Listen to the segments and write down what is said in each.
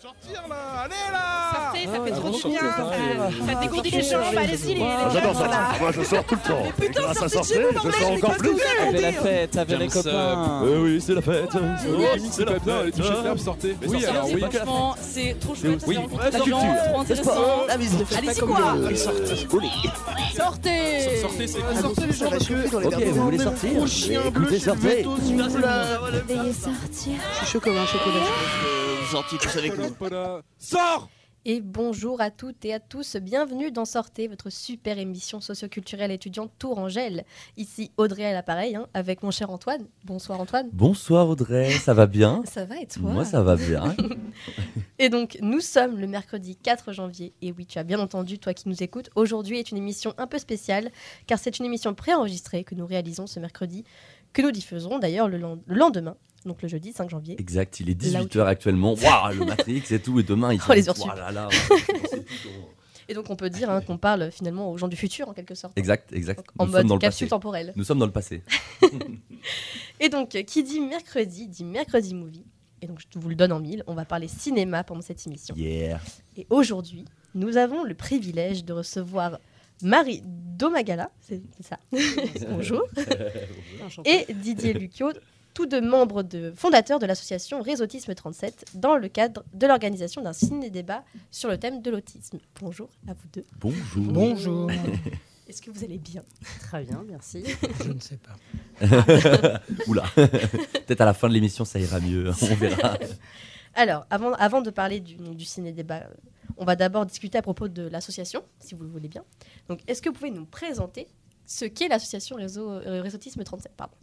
Sortir là Allez là Sortez, ça fait Ah, trop ouais, du bien. sortez, Ça, sortez. ça dégourdit les jambes. Allez-y, les Ah, j'adore là. Moi, je sors tout le temps. Et grâce à sortir, je sors encore plus. Avec la fête, avec les copains. Euh, oui, c'est la fête. C'est la les fête. sortez. Mais Oui, sortez, alors c'est oui. Franchement, c'est trop chouette. Oui, ça fait la culture, trop intéressant. musique. Allez-y, quoi Sortez, Sortez c'est sortez les gens parce que Ok, vous voulez sortir Écoutez, sortez. Veuillez sortir. Je suis chaud comme un chocolat. Sortis tous avec nous. Sors Et bonjour à toutes et à tous, bienvenue dans Sortez, votre super émission socioculturelle étudiante Tourangelle. Ici Audrey à l'appareil, hein, avec mon cher Antoine. Bonsoir Antoine. Bonsoir Audrey, ça va bien Ça va et toi? Moi ça va bien. Et donc nous sommes le mercredi 4 janvier. Et oui, tu as bien entendu, toi qui nous écoutes, aujourd'hui est une émission un peu spéciale, car c'est une émission préenregistrée que nous réalisons ce mercredi, que nous diffuserons d'ailleurs le lendemain, donc le jeudi 5 janvier. Exact, il est Là où 18h actuellement. Waouh, le Matrix et tout, et demain il Oh, les heures sup. là là, Et donc on peut dire hein, qu'on parle finalement aux gens du futur en quelque sorte. Exact, exact. Donc, en Nous dans mode le capsule temporelle. Nous sommes dans le passé. Et donc, qui dit mercredi, dit mercredi movie. Et donc, je vous le donne en mille. On va parler cinéma pendant cette émission. Yeah. Et aujourd'hui, nous avons le privilège de recevoir Marie Domagala, c'est c'est ça, bonjour, et Didier Lucchio, tous deux membres de, fondateurs de l'association Réseautisme 37, dans le cadre de l'organisation d'un ciné-débat sur le thème de l'autisme. Bonjour à vous deux. Bonjour. Bonjour. Est-ce que vous allez bien? Très bien, merci. Je ne sais pas. Oula. Peut-être à la fin de l'émission ça ira mieux, on verra. Alors, avant, avant de parler du, du ciné-débat, on va d'abord discuter à propos de l'association, si vous le voulez bien. Donc, est-ce que vous pouvez nous présenter ce qu'est l'association Réseau, euh, Réseautisme 37 pardon?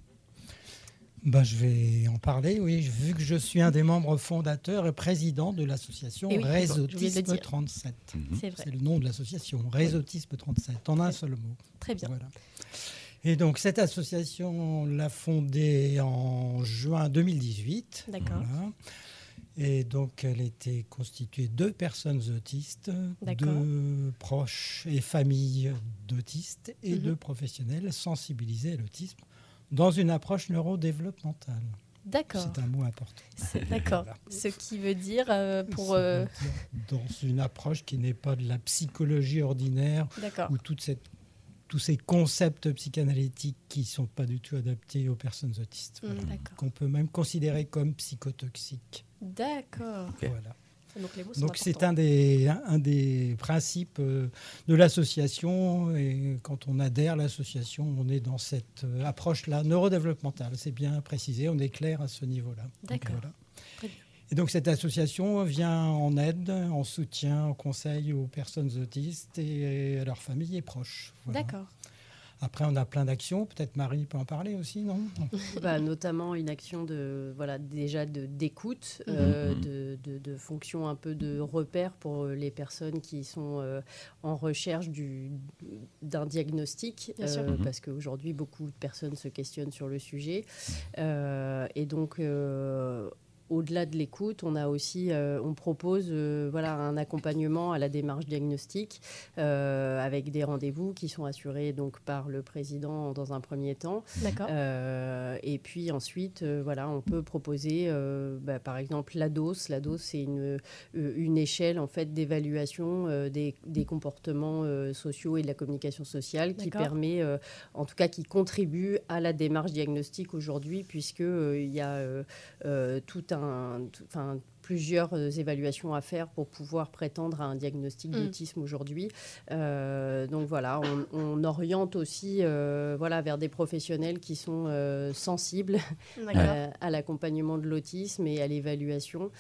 Bah, je vais en parler, oui, vu que je suis un des membres fondateurs et président de l'association Eh oui, Réseautisme dire. 37. Mhm. C'est vrai, C'est le nom de l'association, Réseautisme 37, en un seul mot. très bien. Voilà. Et donc, cette association, on l'a fondée en juin 2018. D'accord. Voilà. Et donc, elle était constituée de personnes autistes, de proches et familles d'autistes et Mhm. de professionnels sensibilisés à l'autisme dans une approche neurodéveloppementale. D'accord. C'est un mot important. D'accord. Voilà. Ce qui veut dire euh, pour. Euh, dire Dans une approche qui n'est pas de la psychologie ordinaire D'accord. ou toute cette, tous ces concepts psychanalytiques qui ne sont pas du tout adaptés aux personnes autistes. Mm, Voilà. D'accord. Qu'on peut même considérer comme psychotoxiques. D'accord. Voilà. Donc, c'est un des, un, un des principes euh, de l'association et quand on adhère à l'association, on est dans cette euh, approche-là neurodéveloppementale. C'est bien précisé, on est clair à ce niveau-là. D'accord. voilà. Et donc cette association vient en aide, en soutien, en conseil aux personnes autistes et à leurs familles et proches. Voilà. D'accord. Après, on a plein d'actions. Peut-être Marie peut en parler aussi, non? Bah, notamment une action de voilà déjà de d'écoute, Mhm. euh, Mhm. de, de- de fonction un peu de repère pour les personnes qui sont euh, en recherche du d'un diagnostic, euh, Mhm. parce qu'aujourd'hui beaucoup de personnes se questionnent sur le sujet, Euh, et donc euh, au-delà de l'écoute, on a aussi, euh, on propose euh, voilà, un accompagnement à la démarche diagnostique euh, avec des rendez-vous qui sont assurés donc par le président dans un premier temps. D'accord. Et puis ensuite, voilà, on peut proposer, bah, par exemple, la dose. La dose, c'est une, une échelle en fait d'évaluation des, des comportements sociaux et de la communication sociale qui permet, en tout cas, qui contribue à la démarche diagnostique aujourd'hui, puisque il y a tout un, tout- enfin plusieurs euh, évaluations à faire pour pouvoir prétendre à un diagnostic Mm. d'autisme aujourd'hui. Euh, donc voilà, on, on oriente aussi euh, voilà, vers des professionnels qui sont euh, sensibles euh, à l'accompagnement de l'autisme et à l'évaluation.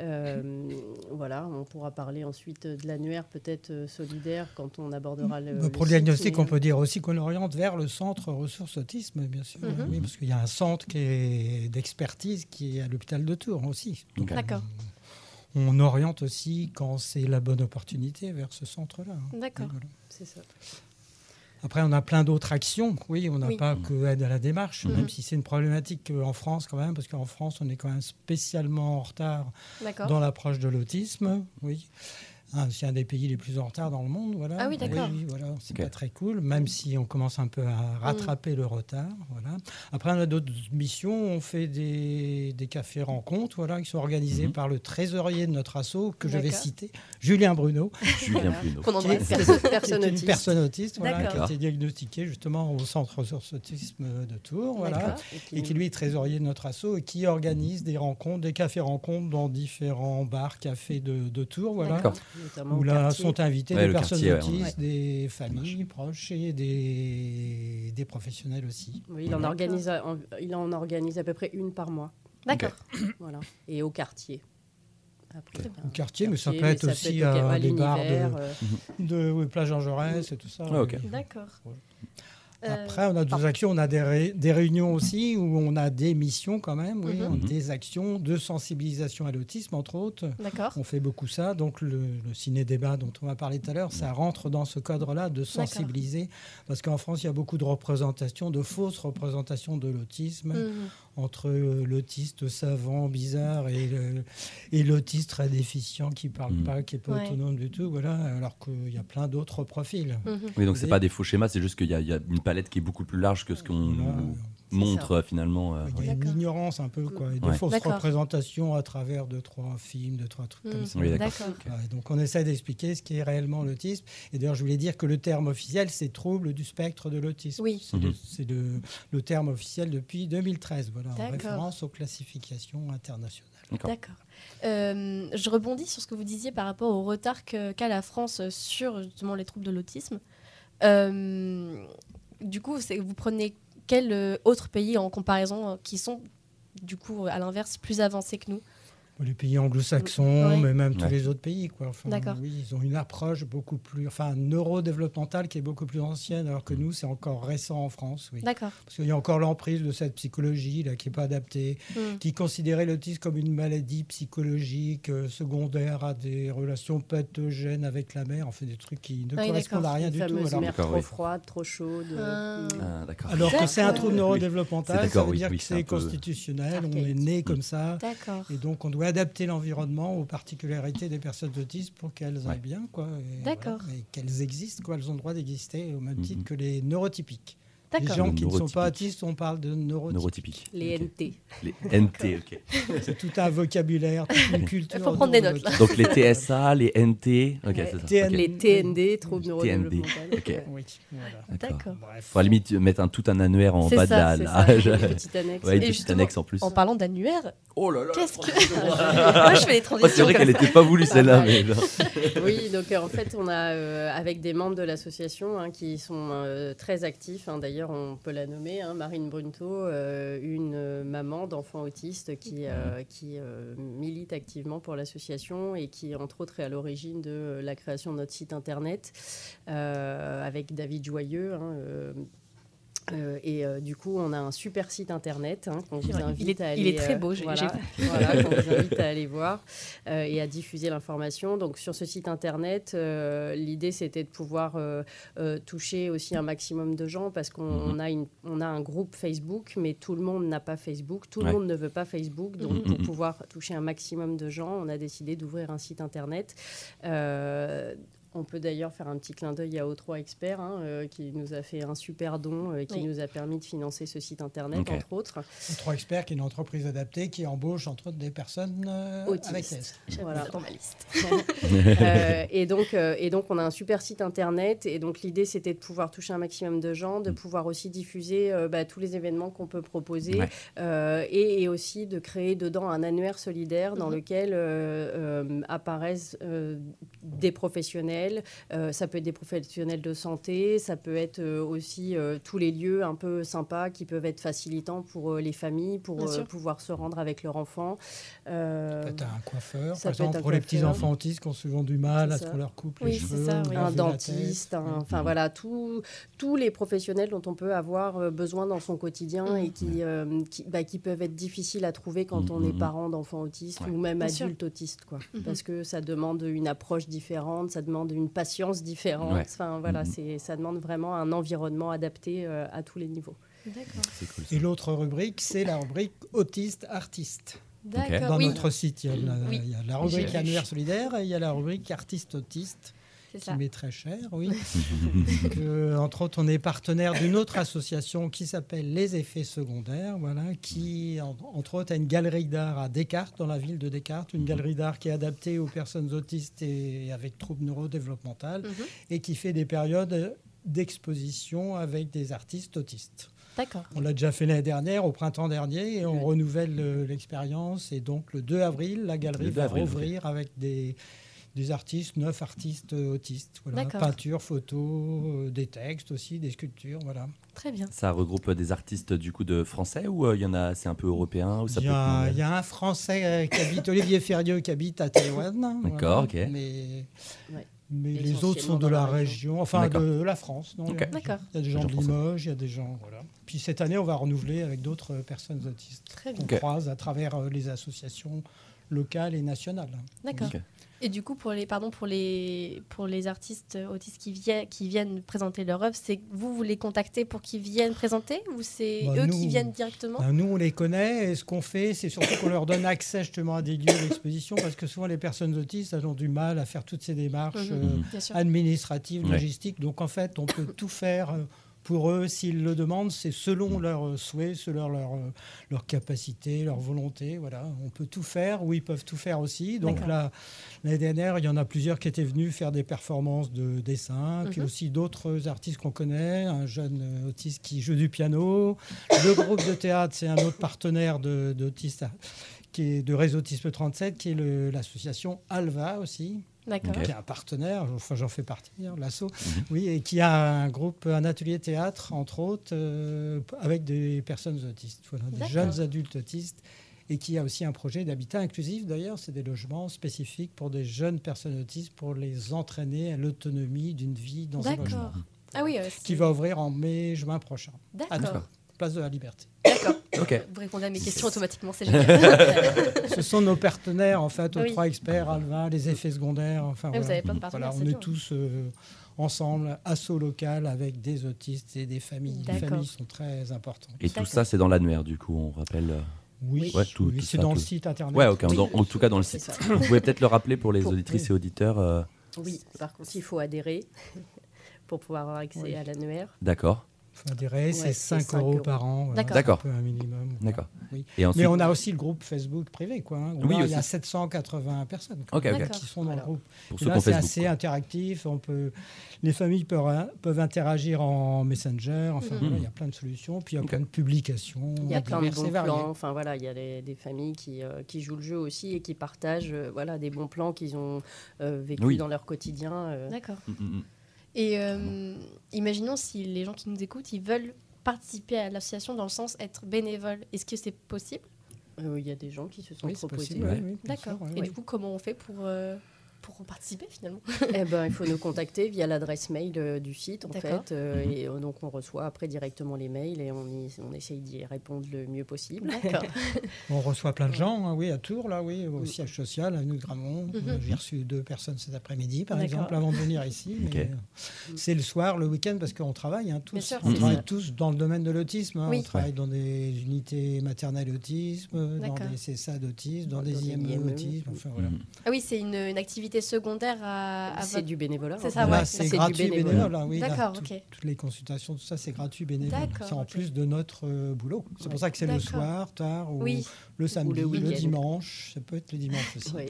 Euh, voilà, on pourra parler ensuite de l'annuaire peut-être solidaire quand on abordera le. Pour le diagnostic, on peut dire aussi qu'on oriente vers le centre ressources autisme, bien sûr. Mhm. Oui, parce qu'il y a un centre qui est d'expertise qui est à l'hôpital de Tours aussi. D'accord. On oriente aussi quand c'est la bonne opportunité vers ce centre-là. hein. D'accord. Voilà. C'est ça. Après, on a plein d'autres actions. Oui, on n'a Oui. pas que aide à la démarche, Mhm. même si c'est une problématique euh, en France quand même, parce qu'en France, on est quand même spécialement en retard dans l'approche de l'autisme. Oui. Ah, c'est un des pays les plus en retard dans le monde. Voilà. Ah oui, d'accord. voilà, c'est Ok. pas très cool, même si on commence un peu à rattraper le retard. Voilà. Après, on a d'autres missions. On fait des, des cafés rencontres voilà, qui sont organisés Mhm. par le trésorier de notre asso, que je vais citer, Julien Bruno, Julien Pruneau. Qu'on embrasse. Personne- personne une autiste. personne autiste voilà, qui a D'accord. été diagnostiquée justement au centre ressources autisme de Tours. Voilà et qui lui est trésorier de notre asso et qui organise des rencontres, des cafés rencontres dans différents bars, cafés de, de Tours, voilà, D'accord. Notamment où là quartier. sont invités Ouais, des personnes quartier, ouais, des familles proches et des, des professionnels aussi. Oui, il, en organise, à- en- il en organise à peu près une par mois. D'accord. Voilà. Et au quartier. Après, ben, Au quartier, mais ça peut être aussi au- à à des bars de, euh, de oui, Plage Jean Jaurès et tout ça. Ah. D'accord. Ouais. Euh, Après, on a d'autres actions, on a des, ré- des réunions aussi où on a des missions quand même, oui, Mhm. a des actions de sensibilisation à l'autisme, entre autres. D'accord. On fait beaucoup ça. Donc, le, le ciné-débat dont on va parler tout à l'heure, ça rentre dans ce cadre-là de sensibiliser. Parce qu'en France, il y a beaucoup de représentations, de fausses représentations de l'autisme, Mhm. Entre euh, l'autiste savant, bizarre, et, le- et l'autiste très déficient qui ne parle Mhm. pas, qui n'est pas Ouais. autonome du tout. Voilà, alors qu'il y a plein d'autres profils. Mhm. Oui, donc c'est pas des faux schémas, c'est juste qu'il y, a- il y a une palette qui est beaucoup plus large que ce qu'on Voilà. Montre euh, finalement. euh, Il y a une ignorance un peu, quoi, et de Ouais. fausses représentations à travers deux, trois films, deux, trois trucs comme Mhm. ça. Oui, et donc on essaie d'expliquer ce qui est réellement l'autisme. Et d'ailleurs, je voulais dire que le terme officiel, c'est trouble du spectre de l'autisme. Oui. C'est le, c'est le- le terme officiel depuis 2013, voilà, en D'accord. référence aux classifications internationales. D'accord. D'accord. Euh, je rebondis sur ce que vous disiez par rapport au retard que- qu'a la France sur justement les troubles de l'autisme. Euh, du coup, c'est- vous prenez quel euh, autre pays en comparaison euh, qui sont du coup à l'inverse plus avancés que nous Les pays anglo-saxons, mais même tous les autres pays. Quoi. Enfin, D'accord. Oui, ils ont une approche beaucoup plus, enfin, neurodéveloppementale qui est beaucoup plus ancienne, alors que nous, c'est encore récent en France. Oui. D'accord. Parce qu'il y a encore l'emprise de cette psychologie là, qui n'est pas adaptée, Mhm. qui considérait l'autisme comme une maladie psychologique euh, secondaire à des relations pathogènes avec la mère, en fait des trucs qui ne oui, correspondent d'accord. à rien du tout. Alors, D'accord, trop oui. froides, trop chaudes. euh, Ah. mm. Ah, alors que c'est un trouble neurodéveloppemental, ça veut oui, dire oui, que c'est peu- constitutionnel, on est né comme ça. D'accord. Et donc, on doit adapter l'environnement aux particularités des personnes autistes pour qu'elles Ouais. aillent bien, quoi. Et D'accord. voilà. Et qu'elles existent, quoi. Elles ont le droit d'exister au même titre Mhm. que les neurotypiques. Les gens qui ne sont pas autistes, on parle de neurotypiques. Neurotypique. Les. NT. Les NT, ok. C'est tout un vocabulaire, toute une culture. Il faut prendre des notes, là. Donc les TSA, les NT, ok, Ouais. c'est ça. Les TND, troubles TND. neurodéveloppementaux. Ok. Oui, voilà. D'accord. Bref. Faudra limite mettre un, tout un annuaire en bas de la c'est la- ça. Une petite annexe. Ouais, une Et petite annexe en plus. En parlant d'annuaire, Oh là là qu'est-ce que. Moi, je fais Oh, transitions. C'est vrai qu'elle n'était pas voulue celle-là, mais non. Oui, donc euh, en fait, on a, euh, avec des membres de l'association hein, qui sont euh, très actifs, hein, d'ailleurs, on peut la nommer, hein, Marine Brunto, euh, une euh, maman d'enfants autistes qui, euh, qui milite activement pour l'association et qui, entre autres, est à l'origine de la création de notre site internet avec David Joyeux. hein, euh, euh, et euh, du coup, on a un super site internet hein, qu'on vous invite Il est- à aller. il est très euh, beau, j'ai- voilà, qu'on vous invite à aller voir euh, et à diffuser l'information. Donc sur ce site internet, euh, l'idée c'était de pouvoir euh, euh, toucher aussi un maximum de gens parce qu'on Mhm. on a, une, on a un groupe Facebook, mais tout le monde n'a pas Facebook, tout Ouais. le monde ne veut pas Facebook. Donc pour Mhm. pouvoir toucher un maximum de gens, on a décidé d'ouvrir un site internet. On peut d'ailleurs faire un petit clin d'œil à O3 Expert, hein, euh, qui nous a fait un super don, euh, qui Oui. nous a permis de financer ce site internet, entre autres. Trois experts, qui est une entreprise adaptée qui embauche entre autres des personnes euh, Autistes. avec Voilà. dans ma liste. Euh, et, donc, euh, et donc, on a un super site internet. Et donc, l'idée, c'était de pouvoir toucher un maximum de gens, de pouvoir aussi diffuser euh, bah, tous les événements qu'on peut proposer Ouais. euh, et, et aussi de créer dedans un annuaire solidaire dans Mhm. lequel euh, euh, apparaissent euh, des professionnels. Euh, ça peut être des professionnels de santé, ça peut être euh, aussi euh, tous les lieux un peu sympas qui peuvent être facilitants pour euh, les familles, pour euh, pouvoir se rendre avec leur enfant. Euh, Peut-être un coiffeur, par exemple, pour les petits enfants autistes qui ont souvent du mal à ce qu'on leur coupe Oui, les c'est cheveux, ça, oui. un dentiste, un- enfin Mhm. voilà, tout- tous les professionnels dont on peut avoir besoin dans son quotidien et qui, euh, qui, bah, qui peuvent être difficiles à trouver quand on est Mhm. parent d'enfants autistes Ouais. ou même Bien sûr. adulte autiste, quoi. Parce que ça demande une approche différente, ça demande une patience différente. Ouais. Enfin voilà, Mhm. c'est ça demande vraiment un environnement adapté euh, à tous les niveaux. Cool. Et l'autre rubrique, c'est la rubrique autiste-artiste. D'accord. Dans oui, notre site, il y a la, Oui. il y a la rubrique annuaire solidaire et il y a la rubrique artiste autiste qui ça. m'est très cher, oui. Que, entre autres, on est partenaire d'une autre association qui s'appelle Les Effets Secondaires, voilà, qui, en- entre autres, a une galerie d'art à Descartes, dans la ville de Descartes, une galerie d'art qui est adaptée aux personnes autistes et avec troubles neurodéveloppementaux Mhm. et qui fait des périodes d'exposition avec des artistes autistes. D'accord. On l'a déjà fait l'année dernière, au printemps dernier, et on renouvelle euh, l'expérience. Et donc, le 2 avril, la galerie Le 2 va avril, rouvrir avec des, des artistes, neuf artistes euh, autistes. Voilà. Peinture, photo, euh, des textes aussi, des sculptures. Voilà. Très bien. Ça regroupe des artistes du coup de français ou euh, il y en a, c'est un peu européen ou ça Il y, peut être a, y a un Français qui habite, Olivier Ferrieux, qui habite à Taïwan. D'accord, ok. Mais, Ouais. mais les autres sont de la région, enfin de la France. Non, Ok. il y a- D'accord. Il y a des gens de. Limoges, il y a des gens. Voilà. Puis cette année, on va renouveler avec d'autres personnes autistes Très bien. qu'on Ok. croise à travers les associations locales et nationales. D'accord. Et du coup, pour les, pardon, pour les, pour les artistes autistes qui viennent, qui viennent présenter leur œuvre, c'est vous, vous les contactez pour qu'ils viennent présenter ou c'est Bah, eux nous- qui viennent directement Ben, nous, on les connaît et ce qu'on fait, c'est surtout qu'on leur donne accès justement à des lieux d'exposition parce que souvent les personnes autistes elles ont du mal à faire toutes ces démarches Mhm. euh, administratives, Ouais. logistiques. Donc en fait, on peut tout faire euh, pour eux s'ils le demandent. C'est selon leurs souhaits, selon leur, euh, leur capacité, leur volonté. Voilà, on peut tout faire ou ils peuvent tout faire aussi. Donc là, l'année dernière, il y en a plusieurs qui étaient venus faire des performances de dessin, puis Mhm. aussi d'autres artistes qu'on connaît, un jeune euh, autiste qui joue du piano. Le groupe de théâtre, c'est un autre partenaire de- d'autistes est de Réseau Autisme 37, qui est l'association Alva aussi, D'accord. Qui est un partenaire, enfin j'en fais partie, hein, l'asso, Mhm. oui, et qui a un groupe, un atelier théâtre, entre autres, euh, avec des personnes autistes, voilà, des jeunes adultes autistes, et qui a aussi un projet d'habitat inclusif, d'ailleurs, c'est des logements spécifiques pour des jeunes personnes autistes, pour les entraîner à l'autonomie d'une vie dans un logement, D'accord. Ah oui, euh, qui va ouvrir en mai-juin prochain, à D'accord. Place de la Liberté. D'accord. Vous répondez à mes questions automatiquement, c'est génial. Ce sont nos partenaires, en fait, aux Oui. trois experts, Alva, les effets secondaires. Enfin, vous voilà. avez plein de partenaires, Voilà, on est tous euh, ensemble, assaut local, avec des autistes et des familles. Les familles sont très importantes. Et tout ça, c'est dans l'annuaire, du coup, on rappelle. euh, Oui, Ouais, tout- oui, tout c'est ça, dans tout. le site internet. Ouais, ok, Oui. dans- en tout cas dans le site. ça. Vous pouvez peut-être le rappeler pour les Pour- auditrices oui. et auditeurs. euh, Oui, par contre, il faut adhérer pour pouvoir avoir accès Oui. à l'annuaire. D'accord, Adhérer, c'est Ouais, 5, c'est 5 euros euros. par an. voilà, D'accord. Un peu un minimum. d'accord. Oui. Ensuite, Mais on a aussi le groupe Facebook privé, quoi. hein, où Oui, là, il y a aussi. 780 personnes quoi, Ok, ok. D'accord. qui sont dans Voilà. le groupe. Pour Et ceux là, qu'on c'est assez quoi. interactif. On peut, les familles peuvent, peuvent interagir en Messenger. Enfin, Mhm. voilà, il y a plein de solutions. Puis il y a Ok. plein de publications. Il y a plein de bons plans. Enfin voilà, il y a des, des familles qui, euh, qui jouent le jeu aussi et qui partagent euh, voilà des bons plans qu'ils ont euh, vécu Oui. dans leur quotidien. euh. D'accord. Mm, mm, mm. Et euh, imaginons si les gens qui nous écoutent, ils veulent participer à l'association dans le sens être bénévole. Est-ce que c'est possible? Euh, Il y a des gens qui se sont Oui, proposés. ouais. oui, D'accord. Et du coup, comment on fait pour, euh, pour participer finalement Eh ben, il faut nous contacter via l'adresse mail euh, du site, en fait. euh. Et euh, donc, on reçoit après directement les mails et on, y- on essaye d'y répondre le mieux possible. On reçoit plein de gens, hein, oui, à Tours, là, oui, au siège social, à nous Gramont. Mhm. J'ai reçu deux personnes cet après-midi, par exemple, avant de venir ici. Euh, C'est le soir, le week-end, parce qu'on travaille hein, tous. Sûr, on c'est travaille ça. tous dans le domaine de l'autisme. hein. Oui. On travaille dans des unités maternelles autisme, dans des CSA d'autisme, dans, Dans des IME IME. autisme. Enfin, voilà. Mhm. Ah oui, c'est une, une activité secondaire à, à C'est votre- du bénévolat. C'est ça, ouais. C'est gratuit bénévolat. bénévole. oui, D'accord, tout- ok. Toutes les consultations, tout ça, c'est gratuit bénévole. D'accord, C'est en plus de notre euh, boulot. C'est pour ça que c'est le soir, tard, ou Oui, le samedi, le, week-end. dimanche. Ça peut être le dimanche aussi. Oui,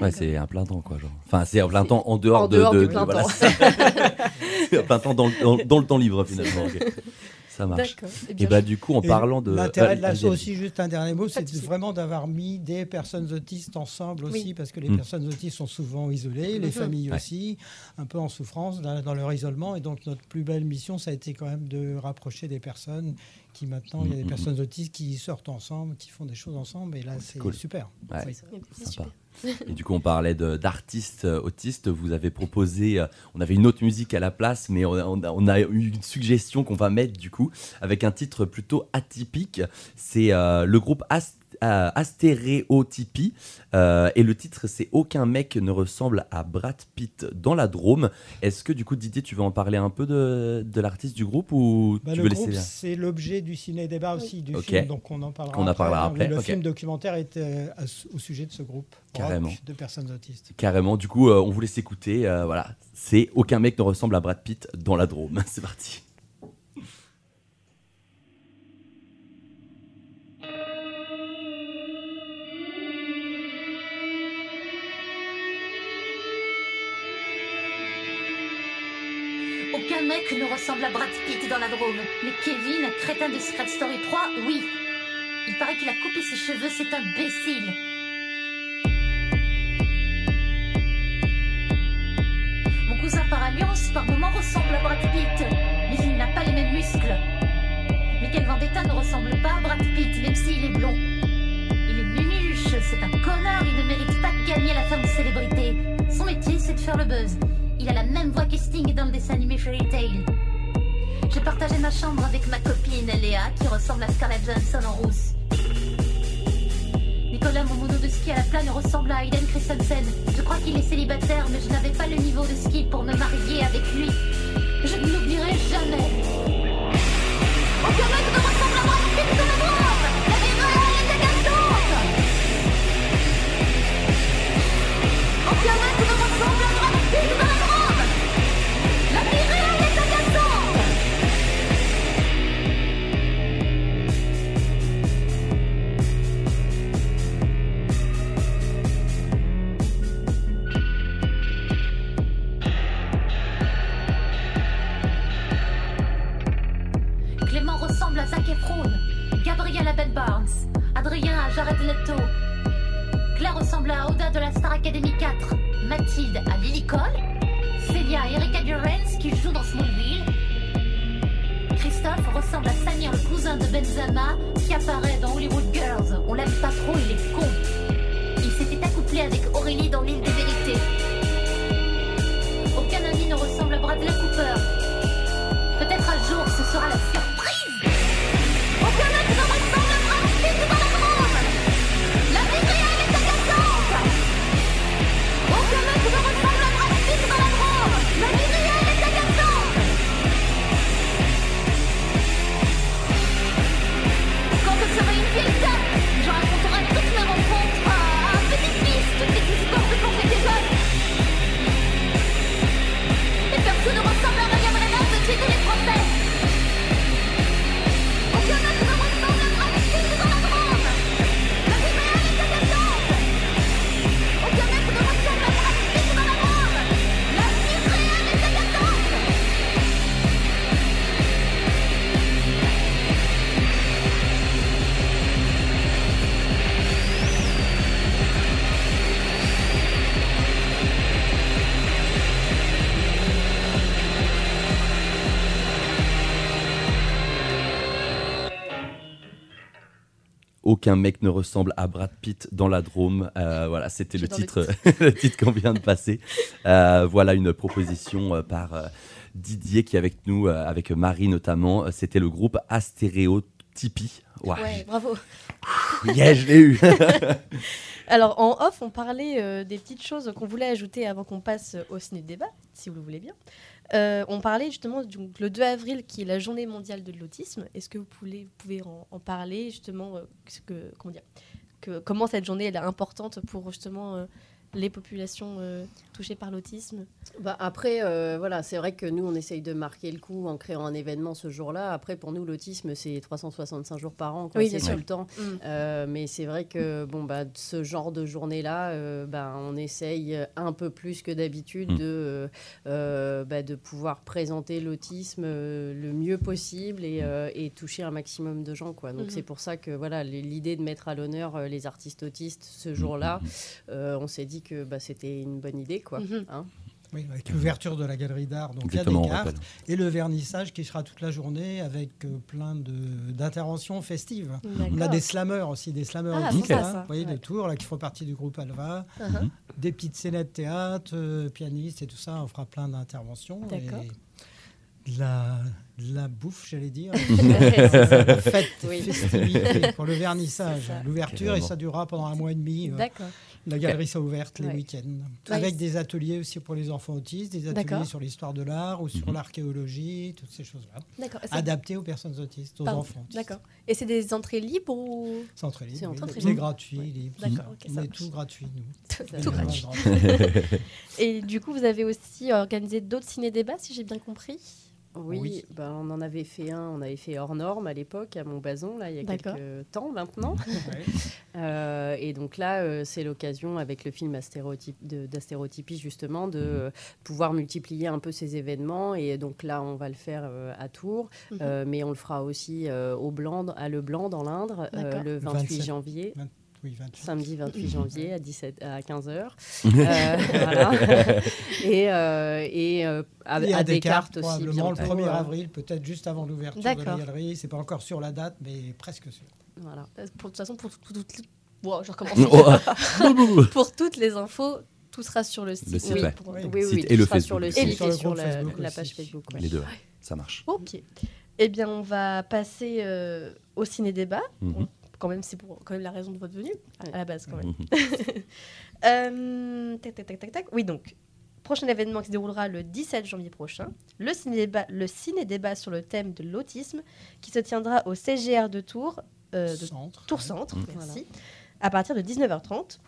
Ouais. c'est un plein temps, quoi. Genre. Enfin, c'est un plein temps en dehors, en de, dehors de- du de- plein voilà, temps. un plein temps dans, le- dans- dans le temps libre, finalement. Ça marche. D'accord. Eh Et bien, bah, du coup, en parlant de. L'intérêt de l'asso allez. aussi, juste un dernier mot, c'est vraiment d'avoir mis des personnes autistes ensemble aussi, Oui. parce que les Mm. personnes autistes sont souvent isolées, les familles Ouais. aussi, un peu en souffrance dans, dans leur isolement. Et donc, notre plus belle mission, ça a été quand même de rapprocher des personnes qui maintenant, il y a des Mhm. personnes autistes qui sortent ensemble, qui font des choses ensemble. Et là, c'est cool. super. Ouais. Oui. c'est Sympa. super. Et du coup, on parlait de- d'artistes euh, autistes. Vous avez proposé, euh, on avait une autre musique à la place, mais on a, on a- on a eu une suggestion qu'on va mettre du coup avec un titre plutôt atypique. C'est euh, le groupe Ast- Astéréotypie. Euh, et le titre, c'est Aucun mec ne ressemble à Brad Pitt dans la Drôme. Est-ce que du coup, Didier, tu veux en parler un peu de, de l'artiste du groupe ou Bah, tu le veux groupe, laisser c'est l'objet du ciné-débat aussi, du film, donc on en parlera On en après. parlera après, Le film documentaire était à- au sujet de ce groupe rock Carrément. de personnes autistes. Carrément, du coup, euh, on vous laisse écouter. euh, voilà, c'est Aucun mec ne ressemble à Brad Pitt dans la Drôme. C'est parti. Aucun mec ne ressemble à Brad Pitt dans la Drôme. Mais Kevin, crétin de Secret Story 3, oui. Il paraît qu'il a coupé ses cheveux, c'est imbécile. Mon cousin par alliance, par moments, ressemble à Brad Pitt. Mais il n'a pas les mêmes muscles. Michael Vendetta ne ressemble pas à Brad Pitt, même s'il est blond. Il est nunuche, c'est un connard, il ne mérite pas de gagner la femme célébrité. Son métier, c'est de faire le buzz. La même voix que Sting dans le dessin animé Fairy Tail. J'ai partagé ma chambre avec ma copine Léa, qui ressemble à Scarlett Johansson en rousse. Nicolas, mon mono de ski à la plane, ressemble à Hayden Christensen. Je crois qu'il est célibataire, mais je n'avais pas le niveau de ski pour me marier avec lui. Je ne l'oublierai jamais. Aucun mec ne ressemble à Brad Pitt dans la Drôme. Euh, voilà, c'était le titre, le titre qu'on vient de passer. Euh, voilà une proposition euh, par Didier qui est avec nous, avec Marie notamment. C'était le groupe Astéréotypie. Ouais. Ouais, bravo. Yeah, je l'ai eu. Alors en off, on parlait euh, des petites choses qu'on voulait ajouter avant qu'on passe au ciné débat, si vous le voulez bien. Euh, on parlait justement du le 2 avril qui est la journée mondiale de l'autisme. Est-ce que vous pouvez, vous pouvez en, parler justement euh, comment dire, comment cette journée elle est importante pour justement euh, les populations euh, touchées par l'autisme Bah après, euh, voilà, c'est vrai que nous, on essaye de marquer le coup en créant un événement ce jour-là. Après, pour nous, l'autisme, c'est 365 jours par an, quoi, Oui, c'est tout le temps. Mm. Euh, mais c'est vrai que bon, bah, ce genre de journée-là, euh, bah, on essaye un peu plus que d'habitude Mm. de, bah, de pouvoir présenter l'autisme le mieux possible et, euh, et toucher un maximum de gens. Quoi. Donc Mhm. c'est pour ça que voilà, l'idée de mettre à l'honneur les artistes autistes ce jour-là, euh, on s'est dit que bah, c'était une bonne idée. Quoi, Mhm. hein. Oui, avec l'ouverture de la galerie d'art, donc Exactement, il y a des cartes, et le vernissage qui sera toute la journée avec euh, plein de- d'interventions festives. On a des slammers aussi, des slammers Ah, hein, ça. vous voyez, Ouais. de Tours, là, qui font partie du groupe Alva, Uh-huh. des petites scénettes de théâtre, euh, pianistes et tout ça, on fera plein d'interventions. D'accord. et de la, de la bouffe, j'allais dire. Fête, Oui. festivité pour le vernissage, l'ouverture, et ça durera pendant un mois et demi. euh, D'accord. La galerie sera ouverte les Ouais. week-ends. Ouais. Avec des ateliers aussi pour les enfants autistes, des ateliers sur l'histoire de l'art ou sur Mhm. l'archéologie, toutes ces choses-là. Adaptées aux personnes autistes, aux Pardon. enfants autistes. D'accord. Et c'est des entrées libres ou C'est entre libre, C'est oui. libre. gratuit, Ouais. libre. D'accord, On est tout gratuit, nous. Tout gratuit. Et du coup, vous avez aussi organisé d'autres ciné-débats, si j'ai bien compris? Oui, Oui. ben, on en avait fait un, on avait fait hors norme à l'époque, à Montbazon, là, il y a quelques temps maintenant. Ouais. Euh, et donc là, euh, c'est l'occasion, avec le film d'Astérotypie, justement, de euh, pouvoir multiplier un peu ces événements. Et donc là, on va le faire euh, à Tours, Mhm. euh, mais on le fera aussi euh, au Blanc, à Le Blanc, dans l'Indre, euh, Le 28 27. janvier. Oui, 28. Samedi 28 janvier à, 17, à 15h. voilà. Et, euh, et euh, à, Et à Descartes aussi. probablement le bientôt. 1er Voilà. avril, peut-être juste avant l'ouverture de la galerie. C'est pas encore sur la date, mais presque sûr. Voilà. Euh, Pour, de toute façon, pour tout- tout- tout- Wow, je recommence. Pour toutes les infos, tout sera sur le site. Le site, Oui, ouais. pour- Oui. Site oui, et tout le sera sur le Facebook. site Et sur la, Facebook la page Facebook. ouais. Les deux, ça marche. Ok. Eh bien, on va passer euh, au ciné-débat. Mhm. Bon, quand même, c'est pour quand même la raison de votre venue, à la base, quand même. Mhm. Euh, tac, tac, tac, tac, tac. Oui, donc, prochain événement qui se déroulera le 17 janvier prochain, le ciné-débat, le ciné-débat sur le thème de l'autisme, qui se tiendra au CGR de Tours, euh, de Centre. Tours. Centre, Mm. merci, à partir de 19h30.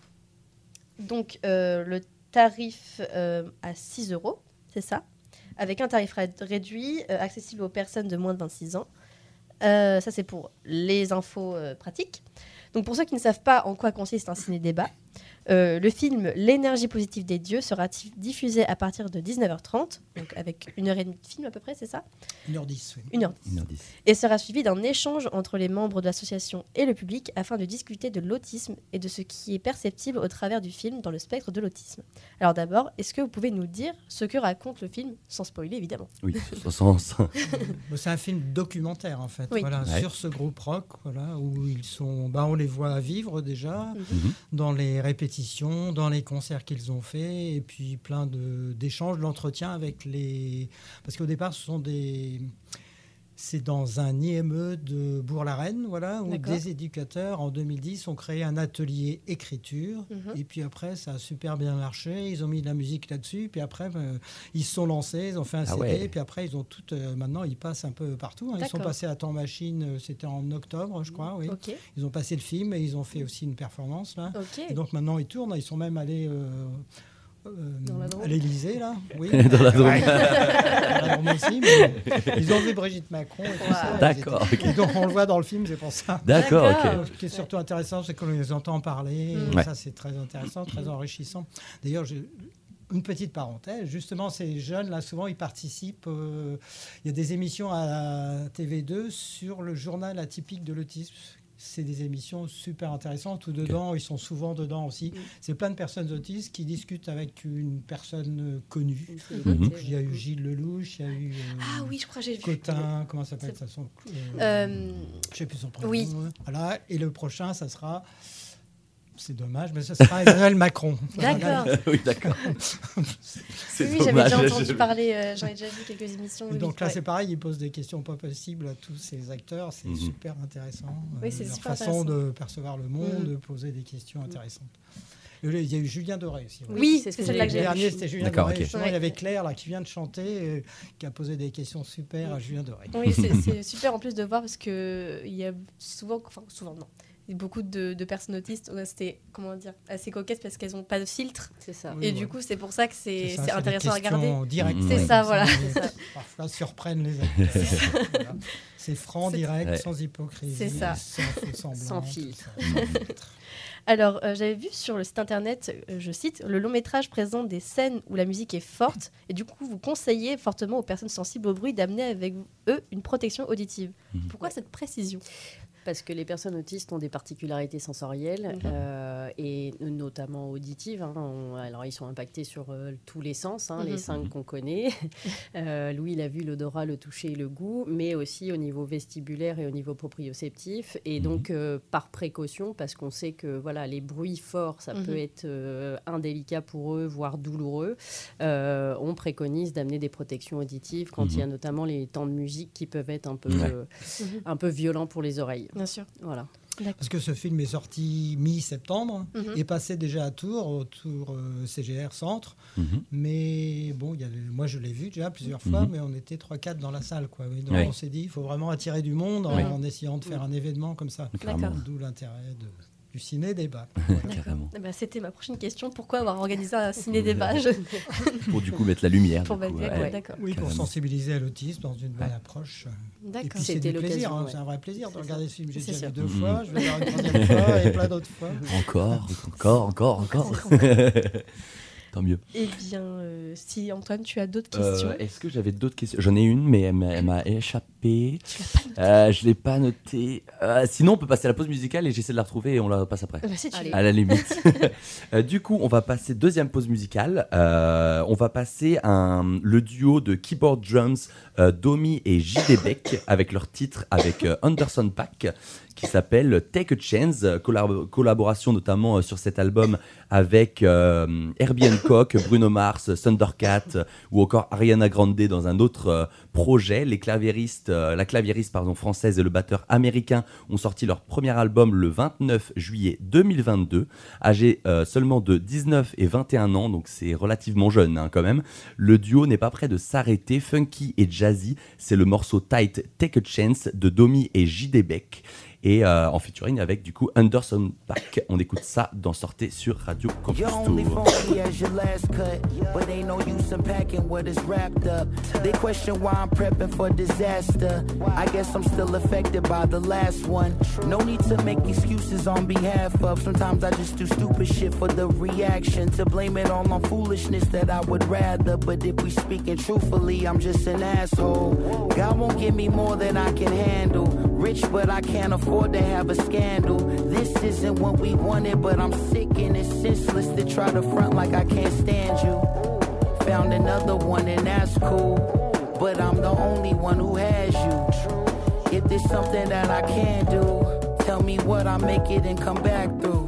Donc, euh, le tarif euh, à 6 euros, c'est ça, avec un tarif ré- réduit, euh, accessible aux personnes de moins de 26 ans. Euh, ça, c'est pour les infos euh, pratiques. Donc, pour ceux qui ne savent pas en quoi consiste un ciné-débat, euh, le film L'énergie positive des dieux sera diffusé à partir de 19h30, donc avec une heure et demie de film à peu près, c'est ça? 1h10, oui. Une heure 1h10. et sera suivi d'un échange entre les membres de l'association et le public afin de discuter de l'autisme et de ce qui est perceptible au travers du film dans le spectre de l'autisme. Alors d'abord, est-ce que vous pouvez nous dire ce que raconte le film, sans spoiler évidemment? Oui. Bon, C'est un film documentaire en fait, Oui. voilà, Ouais. sur ce groupe rock, voilà, où ils sont, bah, on les voit vivre déjà Mhm. dans les répétitions, dans les concerts qu'ils ont fait, et puis plein d'échanges, d'entretiens avec les, parce qu'au départ ce sont des, c'est dans un IME de Bourg-la-Reine, voilà, où des éducateurs en 2010 ont créé un atelier écriture, Mhm. et puis après ça a super bien marché, ils ont mis de la musique là-dessus, puis après ben, ils se sont lancés, ils ont fait un Ah CD, ouais. puis après ils ont tout, euh, maintenant ils passent un peu partout. hein. Ils sont passés à Temps Machine, euh, c'était en octobre, je crois, oui. Ils ont passé le film et ils ont fait aussi une performance là. Et donc maintenant ils tournent, ils sont même allés euh, euh, à l'Élysée là, oui. Dans la Drôme. Ouais. Dans la Drôme aussi, mais ils ont vu Brigitte Macron. et tout ça, D'accord, étaient- Et donc on le voit dans le film, c'est pour ça. D'accord. Ce qui est surtout intéressant, c'est qu'on les entend parler. Mm. et Ouais. Ça, c'est très intéressant, très enrichissant. D'ailleurs, une petite parenthèse. Justement, ces jeunes, là, souvent, ils participent. euh, il y a des émissions à la TV2 sur le journal atypique de l'autisme. C'est des émissions super intéressantes. Tout dedans, ils sont souvent dedans aussi. Mm. C'est plein de personnes autistes qui discutent avec une personne connue. Mhm. Donc, il y a eu Gilles Lelouch, il y a eu euh, Ah oui, je crois que j'ai vu. Cotin, comment ça s'appelle ça son, euh, Euh, je sais plus son prénom. oui. Voilà. Et le prochain, ça sera. C'est dommage, mais ce sera Emmanuel Macron. D'accord. oui, d'accord. C'est Oui, oui, j'avais déjà entendu parler, euh, j'en ai déjà vu quelques émissions. Et oui, donc là, ouais. c'est pareil, il pose des questions pas possibles à tous ces acteurs. C'est Mhm. super intéressant. euh, Oui, c'est leur super façon intéressant. de percevoir le monde, Mhm. de poser des questions intéressantes. Il y a eu Julien Doré aussi. Oui, Oui, c'est c'est ce que celle-là que Le j'ai dernier, vu. c'était Julien D'accord, Doré. Il y avait Claire là, qui vient de chanter, euh, qui a posé des questions super à Julien Doré. Oui, c'est c'est super en plus de voir parce que il y a souvent, enfin souvent non, Il y a beaucoup de, de personnes autistes, c'était comment dire, assez coquettes parce qu'elles n'ont pas de filtre. C'est ça. Oui, et du coup, c'est pour ça que c'est intéressant à regarder. C'est Ouais. ça, voilà. Ça. Parfois surprennent les acteurs. Voilà. C'est franc, direct, Ouais. sans hypocrisie. C'est ça. Sans faux semblant. Sans tout filtre. ça, sans filtre. Alors, euh, j'avais vu sur le site internet, euh, je cite, le long métrage présente des scènes où la musique est forte et du coup, vous conseillez fortement aux personnes sensibles au bruit d'amener avec eux une protection auditive. Mhm. Pourquoi cette précision? Parce que les personnes autistes ont des particularités sensorielles Mhm. euh, et notamment auditives. hein. On- alors, ils sont impactés sur euh, tous les sens, hein, les Mhm. cinq qu'on connaît. Euh, Louis l'a vu, l'odorat, le toucher et le goût, mais aussi au niveau vestibulaire et au niveau proprioceptif. Et Mhm. donc, par précaution, parce qu'on sait que voilà, les bruits forts, ça peut être indélicat pour eux, voire douloureux, on préconise d'amener des protections auditives quand il y a notamment les temps de musique qui peuvent être un peu, un peu violents pour les oreilles. Bien sûr. Voilà. Parce que ce film est sorti mi-septembre, Mhm. est passé déjà à Tours, au Tour euh, CGR Centre. Mhm. Mais bon, il y avait- moi je l'ai vu déjà plusieurs fois, Mhm. mais on était 3-4 dans la salle. Quoi. Et donc on s'est dit, il faut vraiment attirer du monde en, essayant de faire un événement comme ça. D'où l'intérêt de- du ciné-débat. Carrément. Eh ben, C'était ma prochaine question. Pourquoi avoir organisé un ciné-débat Je- Pour du coup mettre la lumière. Pour coup, ouais. Oui, pour sensibiliser à l'autisme dans une bonne Ouais. approche. Et D'accord. puis c'est C'était du plaisir, hein, ouais. c'est un vrai plaisir de regarder ça. ce film. J'ai déjà vu deux Mhm. fois, je vais le voir une troisième fois et plein d'autres fois. Encore, encore, encore, encore. Tant mieux. Eh bien, euh, si Antoine, tu as d'autres Euh, questions. Est-ce que j'avais d'autres questions? J'en ai une, mais elle m'a- elle m'a échappé. Euh, je l'ai pas noté. Euh, sinon, on peut passer à la pause musicale et j'essaie de la retrouver et on la passe après. Ben, si tu. À la limite. Du coup, on va passer deuxième pause musicale. On va passer un, le duo de keyboard drums Domi et J.D. Beck avec leur titre avec Anderson Pack qui s'appelle Take a Chance, collab- collaboration notamment euh, sur cet album avec euh, Herbie Bruno Mars, Thundercat ou encore Ariana Grande dans un autre euh, projet. Les claviéristes, euh, la claviériste pardon, française et le batteur américain ont sorti leur premier album le 29 juillet 2022, âgés euh, seulement de 19 et 21 ans, donc c'est relativement jeune hein, quand même. Le duo n'est pas prêt de s'arrêter, funky et jazzy, c'est le morceau tight Take a Chance de Domi et J.D. Beck. Et euh, en featuring avec du coup Anderson Pack. On écoute ça dans Sortez sur Radio Campus Tour. to make excuses on behalf of. Sometimes I just do stupid shit for the reaction. To blame it all on foolishness that I would rather. But if we speaking truthfully, I'm just an asshole. God won't give me more than I can handle. Rich, but I can't afford to have a scandal. This isn't what we wanted, but I'm sick and it's senseless to try to front like I can't stand you. Found another one and that's cool, but I'm the only one who has you. If there's something that I can do, tell me what I make it and come back through.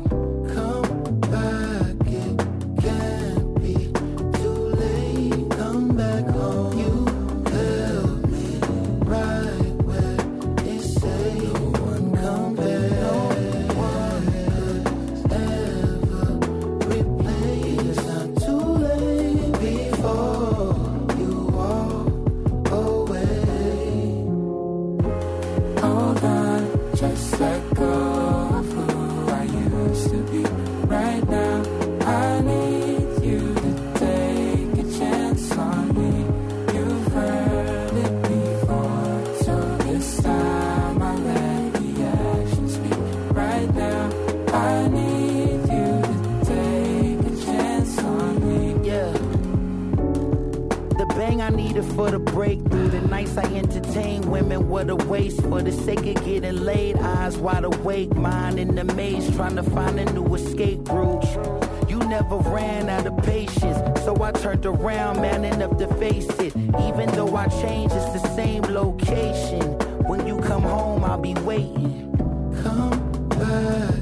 Entertain women, what a waste. For the sake of getting laid, eyes wide awake, mind in the maze, trying to find a new escape route. You never ran out of patience, so I turned around, man enough to face it. Even though I changed, it's the same location. When you come home, I'll be waiting. Come back,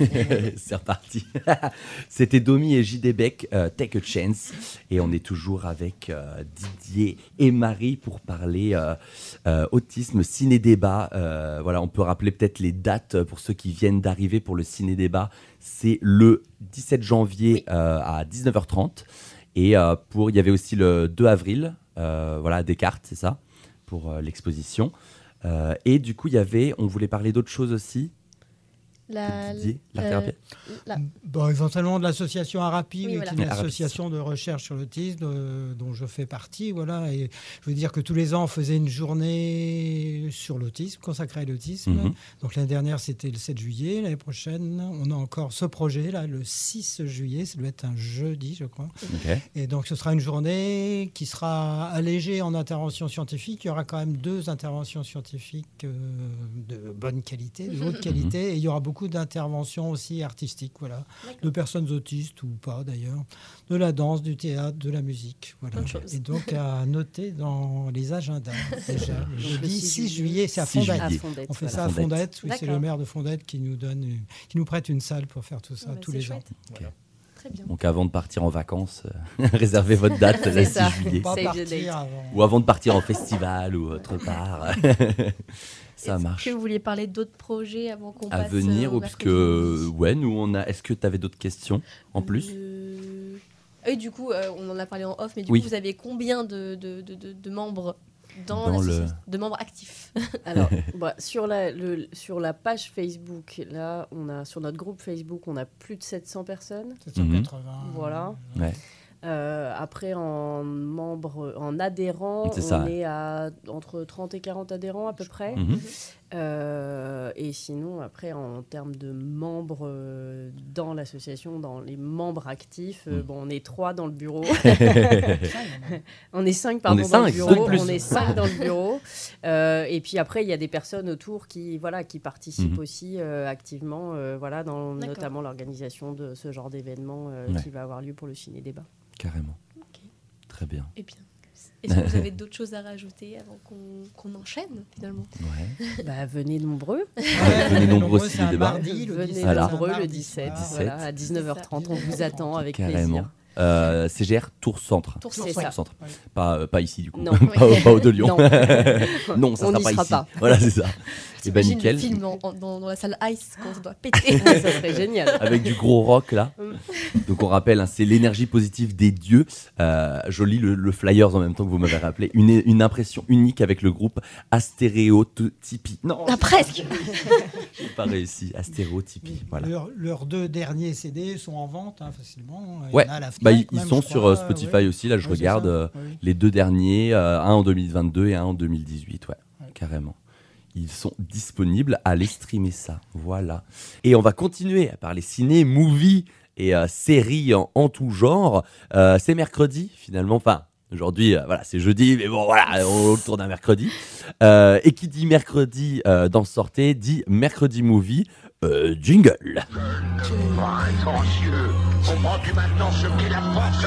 c'est reparti. C'était Domi et JD Beck, euh, Take a Chance. Et on est toujours avec euh, Didier et Marie pour parler euh, autisme, ciné-débat. Voilà, on peut rappeler peut-être les dates pour ceux qui viennent d'arriver pour le ciné-débat. C'est le 17 janvier à 19h30. Et pour, il y avait aussi le 2 avril, voilà, à Descartes, c'est ça, pour l'exposition. Et du coup, il y avait, on voulait parler d'autre chose aussi. La, Didier, la euh, thérapie la- Bon, éventuellement de l'association Arapi, Oui, voilà. qui est une Arapi. association de recherche sur l'autisme euh, dont je fais partie. Voilà, et je veux dire que tous les ans, on faisait une journée sur l'autisme, consacrée à l'autisme. Mhm. Donc l'année dernière, c'était le 7 juillet. L'année prochaine, on a encore ce projet, là, le 6 juillet. Ça doit être un jeudi, je crois. Et donc, ce sera une journée qui sera allégée en interventions scientifiques. Il y aura quand même deux interventions scientifiques euh, de bonne qualité, de haute qualité. Et il y aura beaucoup d'interventions aussi artistiques, voilà, de personnes autistes ou pas d'ailleurs, de la danse, du théâtre, de la musique. Voilà. Et donc, à noter dans les agendas, déjà. Le Donc, le jeudi 6 6 juillet, c'est à 6 Fondette. juillet. À Fondette, On fait voilà. ça à Fondette. Oui, c'est le maire de Fondette qui nous donne, une- qui nous prête une salle pour faire tout ça Ah bah, tous les chouette. ans. Voilà. Très bien. Donc avant de partir en vacances, euh, réservez votre date le C'est 6 ça. juillet. Avant. Ou avant de partir en festival ou autre part. Ça Est-ce marche. que vous vouliez parler d'autres projets avant qu'on À passe venir, euh, ou parce mercredi que ouais, nous on a. Est-ce que tu avais d'autres questions en plus Euh, Et du coup, euh, on en a parlé en off, mais du Oui. coup, vous avez combien de, de, de, de- de membres dans, Dans le- l'association De membres actifs Alors, bah, sur, la, le- sur la page Facebook, là, on a, sur notre groupe Facebook, on a plus de 700 personnes. 780. Voilà. Ouais. Euh, après, en membres, en adhérents, C'est on ça. est à entre 30 et 40 adhérents à peu près. Mhm. Euh, et sinon, après, en termes de membres euh, dans l'association, dans les membres actifs, euh, Mhm. bon, on est trois dans le bureau. on est cinq, On pardon, est dans cinq, le bureau. plus. On est cinq dans le bureau. Euh, et puis après, il y a des personnes autour qui, voilà, qui participent Mhm. aussi euh, activement, euh, voilà, dans notamment l'organisation de ce genre d'événement euh, Ouais. qui va avoir lieu pour le ciné-débat. Carrément. Très bien. Eh bien, est-ce que vous avez d'autres choses à rajouter avant qu'on enchaîne finalement? Ouais. Bah, venez nombreux. Venez nombreux c'est un ciné-débat. mardi, le Venez 17. Voilà. nombreux le Mardi 17, soir. voilà, 17. à 19h30. On vous attend avec Carrément. plaisir. Euh, CGR Tour Centre. Tour C'est Centre. ça. Tour Centre. Ouais. Pas, euh, pas ici du coup. Non. pas, au- pas au de Lyon. Non. non, ça On sera pas sera ici. pas. Voilà, c'est ça. Et ben T'imagines nickel. le film en- en- dans, dans la salle Ice quand ça doit péter. ça serait génial. avec du gros rock là. Donc on rappelle, hein, c'est l'énergie positive des dieux. Euh, je lis le, le flyers en même temps que vous m'avez rappelé. Une, une impression unique avec le groupe Astéréotypie. Non, ah, presque j'ai pas réussi. Astéréotypie. Voilà. Leurs deux derniers CD sont en vente hein, facilement. Il y Ouais, en a à la Fnac, bah, ils, même, sont sur crois, euh, Spotify ouais. aussi. Là, je Ouais, regarde euh, Oui. les deux derniers, euh, un en 2022 et un en 2018. Ouais, Ouais. carrément. Ils sont disponibles. Allez streamer ça. Voilà. Et on va continuer à parler ciné, movie et euh, séries en, tout genre. Euh, c'est mercredi finalement. Enfin. Aujourd'hui, euh, voilà, c'est jeudi, mais bon, voilà, on tourne un mercredi. Euh, et qui dit mercredi euh, dans Sortez dit mercredi movie, jingle. Comprends-tu maintenant ce qu'est la force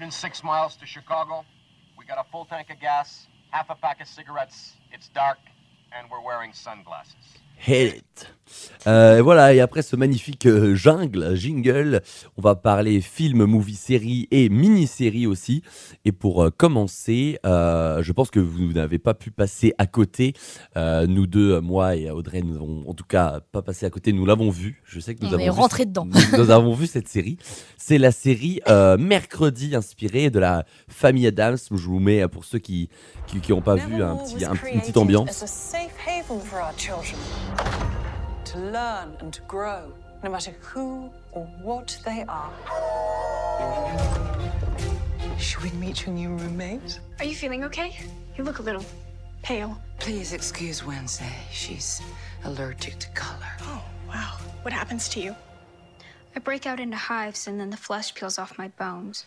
106 miles to Chicago. We got a full tank of gas, half a pack of cigarettes. It's dark, and we're wearing sunglasses. Hit it. Euh, et voilà, et après ce magnifique euh, jungle, jingle, on va parler film, movie, série et mini-série aussi. Et pour euh, commencer, euh, je pense que vous n'avez pas pu passer à côté. Euh, nous deux, moi et Audrey, nous avons en tout cas pas passé à côté, nous l'avons vu. Je sais que nous On avons est ce- dedans. Nous, nous avons vu cette série. C'est la série euh, Mercredi, inspirée de la famille Adams. Je vous mets, pour ceux qui qui n'ont pas vu, un petit, un- une petite ambiance. To learn and to grow, no matter who or what they are. Should we meet your new roommate? Are you feeling okay? You look a little pale. Please excuse Wednesday. She's allergic to color. Oh, wow. What happens to you? I break out into hives and then the flesh peels off my bones.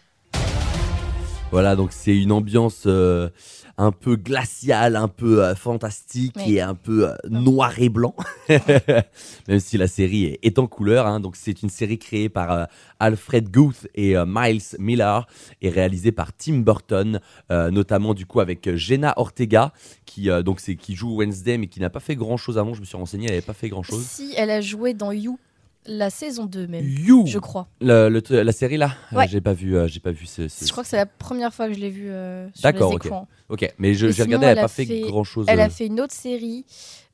Voilà, donc c'est une ambiance euh, un peu glaciale, un peu euh, fantastique Oui. et un peu euh, noir et blanc, même si la série est, est en couleur. hein. Donc c'est une série créée par Alfred Guth et Miles Miller et réalisée par Tim Burton, notamment du coup avec Jenna Ortega qui donc c'est qui joue Wednesday mais qui n'a pas fait grand chose avant. Je me suis renseigné, elle n'avait pas fait grand chose. Si, elle a joué dans You, la saison 2 même. You, Je crois. Le- le- la série là, Euh, Ouais. j'ai pas vu, euh, j'ai pas vu ce. ce- Je crois que c'est la première fois que je l'ai vue euh, sur D'accord, les ok. écrans. Ok, mais j'ai sinon, regardé, elle n'a a pas fait grand-chose, Elle euh. a fait une autre série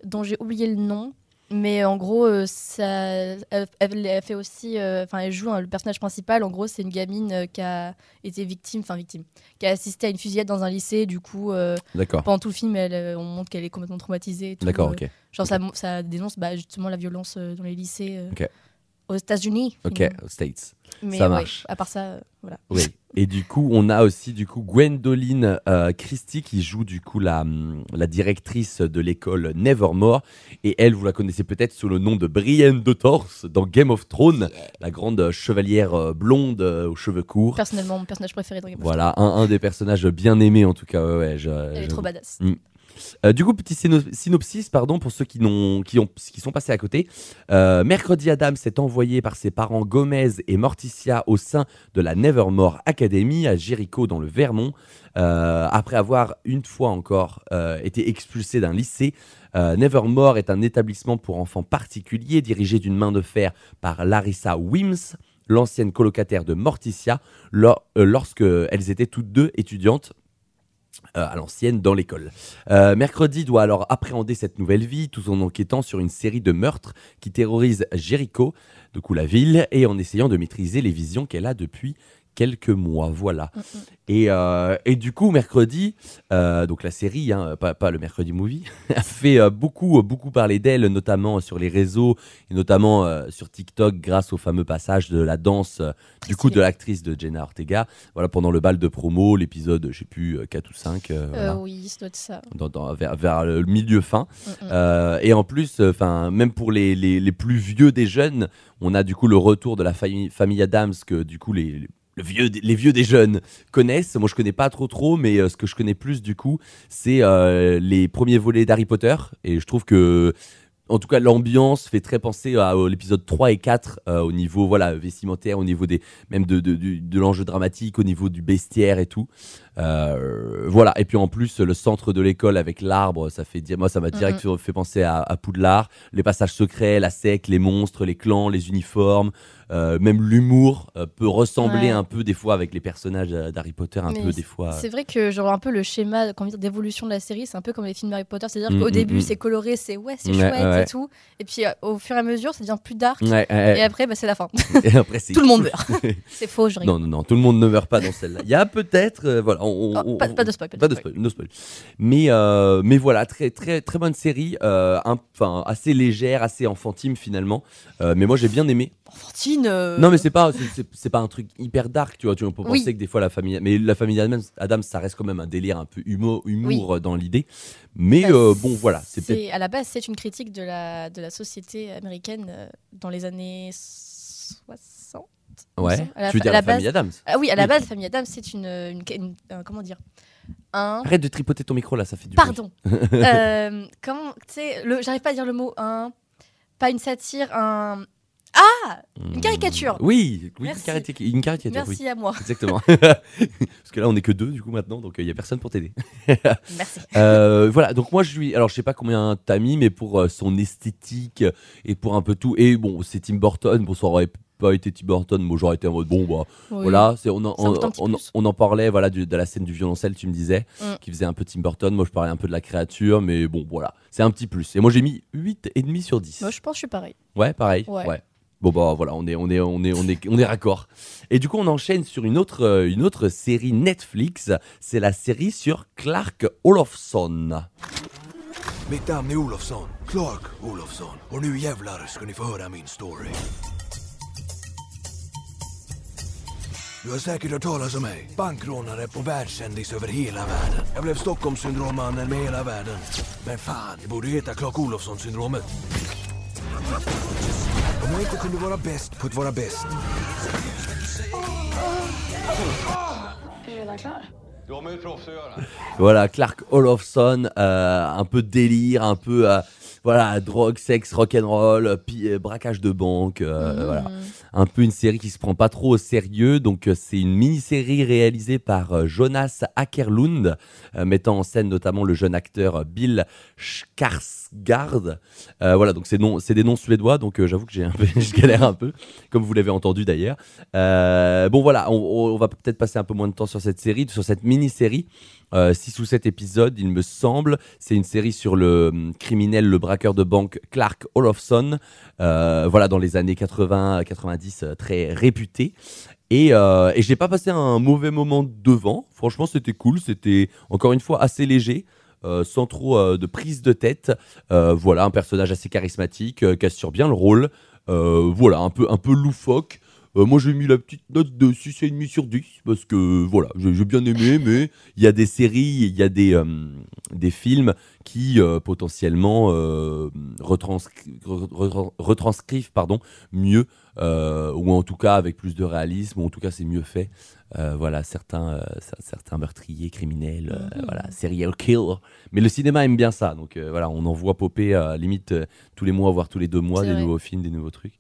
dont j'ai oublié le nom. Mais en gros, euh, ça, elle, fait aussi, euh, enfin, elle joue hein, le personnage principal. En gros, c'est une gamine euh, qui a été victime, enfin victime, qui a assisté à une fusillade dans un lycée. Du coup, pendant tout le film, elle, on montre qu'elle est complètement traumatisée. D'accord, ok. Genre, ça, ça dénonce bah, justement la violence dans les lycées Ok. Aux États-Unis. Ok, aux States. Mais ça ouais, marche. à part ça, euh, voilà. Oui. Et du coup, on a aussi du coup Gwendoline euh, Christie qui joue du coup la, hum, la directrice de l'école Nevermore. Et elle, vous la connaissez peut-être sous le nom de Brienne de Torse dans Game of Thrones, la grande chevalière euh, blonde euh, aux cheveux courts. Personnellement, mon personnage préféré dans Game of Voilà, un, un des personnages bien aimés en tout cas. Ouais, ouais, je- Elle est trop badass. Mm. Euh, du coup, petit syno- synopsis, pardon, pour ceux qui, qui, ont, qui sont passés à côté. Euh, mercredi, Adam s'est envoyé par ses parents Gomez et Morticia au sein de la Nevermore Academy à Jericho dans le Vermont. Euh, après avoir une fois encore été expulsé d'un lycée, Nevermore est un établissement pour enfants particuliers dirigé d'une main de fer par Larissa Wims, l'ancienne colocataire de Morticia, lor- lorsque elles étaient toutes deux étudiantes euh, à l'ancienne dans l'école. Euh, mercredi doit alors appréhender cette nouvelle vie tout en enquêtant sur une série de meurtres qui terrorisent Jericho, du coup la ville, et en essayant de maîtriser les visions qu'elle a depuis quelques mois. Voilà. Et, euh, et du coup, mercredi, euh, donc la série, hein, pas, pas le mercredi movie, a fait euh, beaucoup, beaucoup parler d'elle, notamment sur les réseaux, et notamment sur TikTok, grâce au fameux passage de la danse, du coup, de l'actrice de Jenna Ortega. Voilà, pendant le bal de promo, l'épisode, je sais plus, 4 ou 5. Euh, voilà oui, être ça. dans- dans- vers, vers le milieu fin. Mm, mm. Et en plus, enfin, même pour les, les, les plus vieux des jeunes, on a du coup le retour de la famille, famille Adams que du coup les, le vieux, des- les vieux des jeunes connaissent. Moi, je connais pas trop trop, mais euh, ce que je connais plus du coup, c'est euh, les premiers volets d'Harry Potter. Et je trouve que en tout cas, l'ambiance fait très penser à, à l'épisode 3 et 4 euh, au niveau voilà vestimentaire, au niveau des même de, de, l'enjeu dramatique, au niveau du bestiaire et tout. Voilà. Et puis en plus, le centre de l'école avec l'arbre, ça fait moi ça m'a direct fait penser à, à Poudlard. Les passages secrets, la sec, les monstres, les clans, les uniformes, même l'humour euh, peut ressembler Ouais. un peu des fois avec les personnages euh, d'Harry Potter, un Mais peu des fois. C'est vrai que genre un peu le schéma d'évolution de la série, c'est un peu comme les films Harry Potter, c'est-à-dire Mm, qu'au mm, début mm. c'est coloré, c'est ouais, c'est chouette ouais, et tout, et puis euh, au fur et à mesure ça devient plus dark, et après bah, c'est la fin. Et après, tout le monde meurt. c'est faux, je rigole. Non, non, non, tout le monde ne meurt pas dans celle-là. Il y a peut-être, euh, voilà, on, Oh, on- pas- on- pas de spoil, pas de pas de spoil, no spoil. Mais, euh, mais voilà, très, très, très bonne série, euh, enfin assez légère, assez enfantine finalement. Euh, mais moi j'ai bien aimé. Enfantine. euh, Non, mais c'est pas, c'est- pas un truc hyper dark, tu vois. Tu on peut Oui. penser que des fois la famille, mais la famille Adams, Adams, ça reste quand même un délire un peu humour, humour euh, dans l'idée. Mais Bah, euh, bon, voilà, c'est à la base c'est une critique de la de la société américaine euh, dans les années 60. il me Ouais. semble. À la, Tu veux à dire la famille Adams Ah oui, à la base, la famille Adams, c'est une, une- une- un- comment dire un. Arrête de tripoter ton micro là, ça fait du. Pardon. Comment, tu sais, j'arrive pas à dire le mot un, pas une satire, un. Ah, une caricature. Oui, oui Merci. une, caricature. Merci oui. à moi. Exactement. Parce que là, on est que deux du coup maintenant, donc il n'y a personne pour t'aider. Merci. Euh, voilà, donc moi je lui. Alors je sais pas combien t'as mis, mais pour euh, son esthétique et pour un peu tout. Et bon, c'est Tim Burton. Bon, ça aurait pas été Tim Burton. Moi j'aurais été en mode bon, bah Oui. voilà. C'est, on, en, on, on parlait, voilà, de la scène du violoncelle, tu me disais, Mm. qui faisait un peu Tim Burton. Moi je parlais un peu de la créature, mais bon, voilà. C'est un petit plus. Et moi j'ai mis 8,5 sur 10. Moi, je pense que je suis pareil. Ouais, pareil. Ouais. Bon bah voilà, on est on est on est on est on est raccord. Et du coup, on enchaîne sur une autre euh, série Netflix, c'est la série sur Clark Olofsson. Mitt namn är Olofsson, Clark Olofsson. Och nu jävlar ska ni få Clark Olofsson-syndromet. Om jag inte kunde vara bäst på att vara bäst. Är du redan klar? Du har med ett proffs att göra. Voilà, Clark Olofsson, euh, un peu délire, un peu euh, voilà, drogue, sexe, rock'n'roll, euh, braquage de banque, euh, voilà. Un peu une série qui se prend pas trop au sérieux. Donc euh, c'est une mini-série réalisée par euh, Jonas Ackerlund, euh, mettant en scène notamment le jeune acteur Bill Skarsgård. Voilà, donc c'est des noms suédois, donc j'avoue que j'ai un peu, je galère un peu, comme vous l'avez entendu d'ailleurs. Bon voilà, on, on- on va peut-être passer un peu moins de temps sur cette série, sur cette mini-série. 6 ou 7 épisodes, il me semble. C'est une série sur le hum, criminel, le braqueur de banque Clark Olofsson. Euh, voilà, dans les années 80-90, euh, très réputé. Et, euh, et je n'ai pas passé un mauvais moment devant. Franchement, c'était cool. C'était encore une fois assez léger. sans trop de prise de tête, voilà un personnage assez charismatique qui assure bien le rôle. Voilà un peu un peu loufoque. Euh, moi j'ai mis la petite note de 6,5 sur 10 parce que voilà j'ai bien aimé mais il y a des séries il y a des, euh, des films qui euh, potentiellement retranscri- re- re- retranscrivent pardon mieux ou en tout cas avec plus de réalisme ou en tout cas c'est mieux fait voilà certains cer- certains meurtriers criminels Mhm. voilà serial killer mais le cinéma aime bien ça donc voilà on en voit popper limite tous les mois voire tous les deux mois des vrai. nouveaux films des nouveaux trucs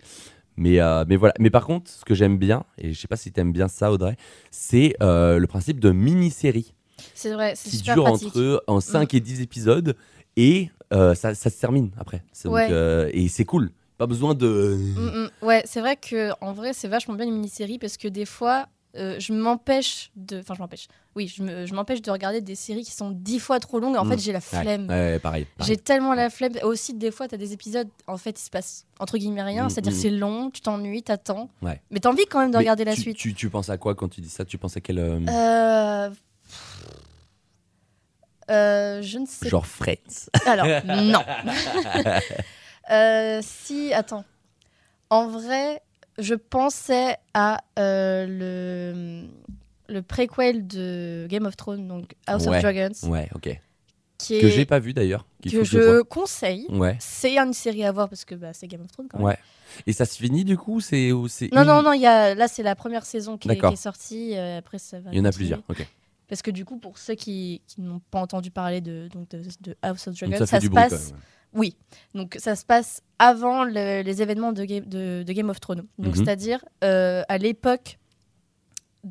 mais, euh, mais voilà. Mais par contre, ce que j'aime bien, et je sais pas si tu aimes bien ça, Audrey, c'est euh, le principe de mini-série C'est vrai, c'est qui super dure pratique. entre en 5 et 10 épisodes et euh, ça, ça se termine après. Donc, euh, et c'est cool. Pas besoin de. Mm, mm. Ouais, c'est vrai que en vrai, c'est vachement bien une mini-série parce que des fois, euh, je m'empêche de. Enfin, je m'empêche. Oui, je me- je m'empêche de regarder des séries qui sont dix fois trop longues. En Mm. fait, j'ai la flemme. ouais, pareil. pareil. J'ai tellement la flemme. Aussi, des fois, tu as des épisodes, en fait, il se passe entre guillemets rien. Mm, C'est-à-dire, mm. c'est long, tu t'ennuies, t'attends. Ouais. Mais t'as envie quand même de Mais regarder la suite. Tu, tu penses à quoi quand tu dis ça? Tu penses à quel. euh, Euh... euh, je ne sais Genre Friends. Alors, non. Euh, si, attends. En vrai, je pensais à euh, le, le préquel de Game of Thrones, donc House ouais. of Dragons. Ouais, ok. Qui Que j'ai pas vu d'ailleurs. Que je conseille. Ouais. C'est une série à voir parce que bah, c'est Game of Thrones quand même. Ouais. Et ça se finit du coup C'est Non, non, non, y a, là c'est la première saison qui est, qui D'accord. est sortie. euh, après, ça va Il y en a plusieurs. Ok. Parce que du coup, pour ceux qui, qui n'ont pas entendu parler de, donc de, de House of Donc Dragons, ça se passe. Oui, donc ça se passe avant le- les événements de Game, de, de Game of Thrones. Donc Mhm. c'est-à-dire euh, à l'époque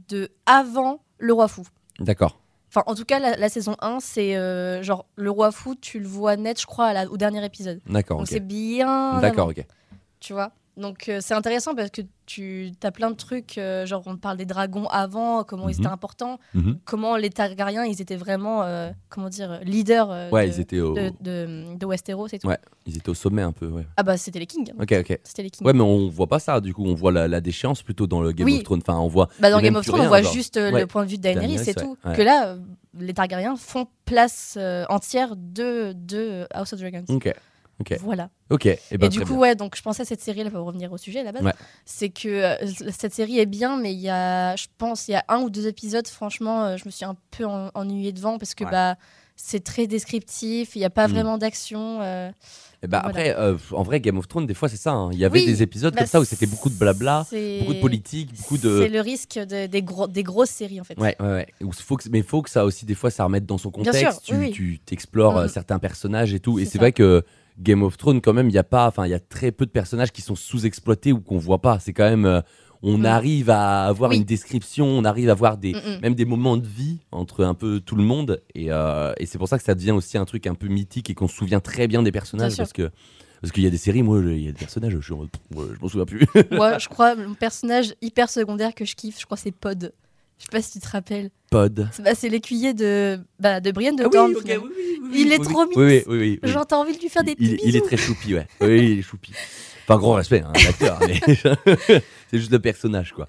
de avant le roi fou. D'accord. Enfin, en tout cas, la, la saison 1, c'est euh, genre le roi fou, tu le vois net, je crois, à la- au dernier épisode. D'accord, Donc c'est bien. D'accord, ok. Tu vois? Donc euh, c'est intéressant parce que tu as plein de trucs, euh, genre on parle des dragons avant, comment ils Mhm. étaient importants, Mhm. comment les Targaryens, ils étaient vraiment, euh, comment dire, leaders Ouais, de, ils étaient au- de, de- de Westeros et tout. Ouais, ils étaient au sommet un peu, ouais. Ah bah c'était les kings. Ok, ok. C'était les kings. Ouais, mais on voit pas ça, du coup, on voit la, la déchéance plutôt dans le Game Oui. of Thrones. Enfin, on voit. Bah, dans Game of Thrones, on voit genre. juste Ouais. le point de vue de Daenerys, c'est tout. Que là, les Targaryens font place entière de, de House of Dragons. Ok. Ok. Voilà. Ok. Et, ben, Et du coup, bien. ouais, donc je pensais à cette série là pour revenir au sujet à la base. Ouais. C'est que euh, cette série est bien, mais il y a, je pense, il y a un ou deux épisodes, franchement, euh, je me suis un peu en- ennuyée devant parce que Ouais. bah c'est très descriptif, il n'y a pas Mm. vraiment d'action. euh, Et bah, voilà. après, euh, en vrai, Game of Thrones, des fois, c'est ça. hein. Il y avait Oui, des épisodes bah, comme ça où c'était beaucoup de blabla, c'est- beaucoup de politique, beaucoup C'est de. le risque de- des, gros, des grosses séries en fait. Ouais, ouais, ouais. Où faut que, mais il faut que ça aussi, des fois, ça remette dans son Bien contexte. sûr, oui, oui. tu tu t'explores euh, Mhm. certains personnages et tout. Et C'est c'est vrai que Game of Thrones, quand même, il y a pas, enfin, il y a très peu de personnages qui sont sous-exploités ou qu'on voit pas. C'est quand même, euh, on arrive à avoir Oui. une description, on arrive à voir des, Mm, mm. même des moments de vie entre un peu tout le monde, et, euh, et c'est pour ça que ça devient aussi un truc un peu mythique et qu'on se souvient très bien des personnages parce que parce qu'il y a des séries, moi, il y a des personnages, je, ouais, je m'en souviens plus. Moi, je crois, mon personnage hyper secondaire que je kiffe, je crois, c'est Pod. Je sais pas si tu te rappelles. Pod. C'est bah, c'est l'écuyer de, bah, de Brian de Ah oui, Thorne, ok, finalement. oui, oui, oui, Il est oui, trop mignon. Oui, oui, oui, oui. Genre, t'as envie de lui faire des il, petits il est bisous. très choupi, ouais. Oui, il est choupi. Enfin, grand respect, hein, l'acteur, mais c'est juste le personnage, quoi.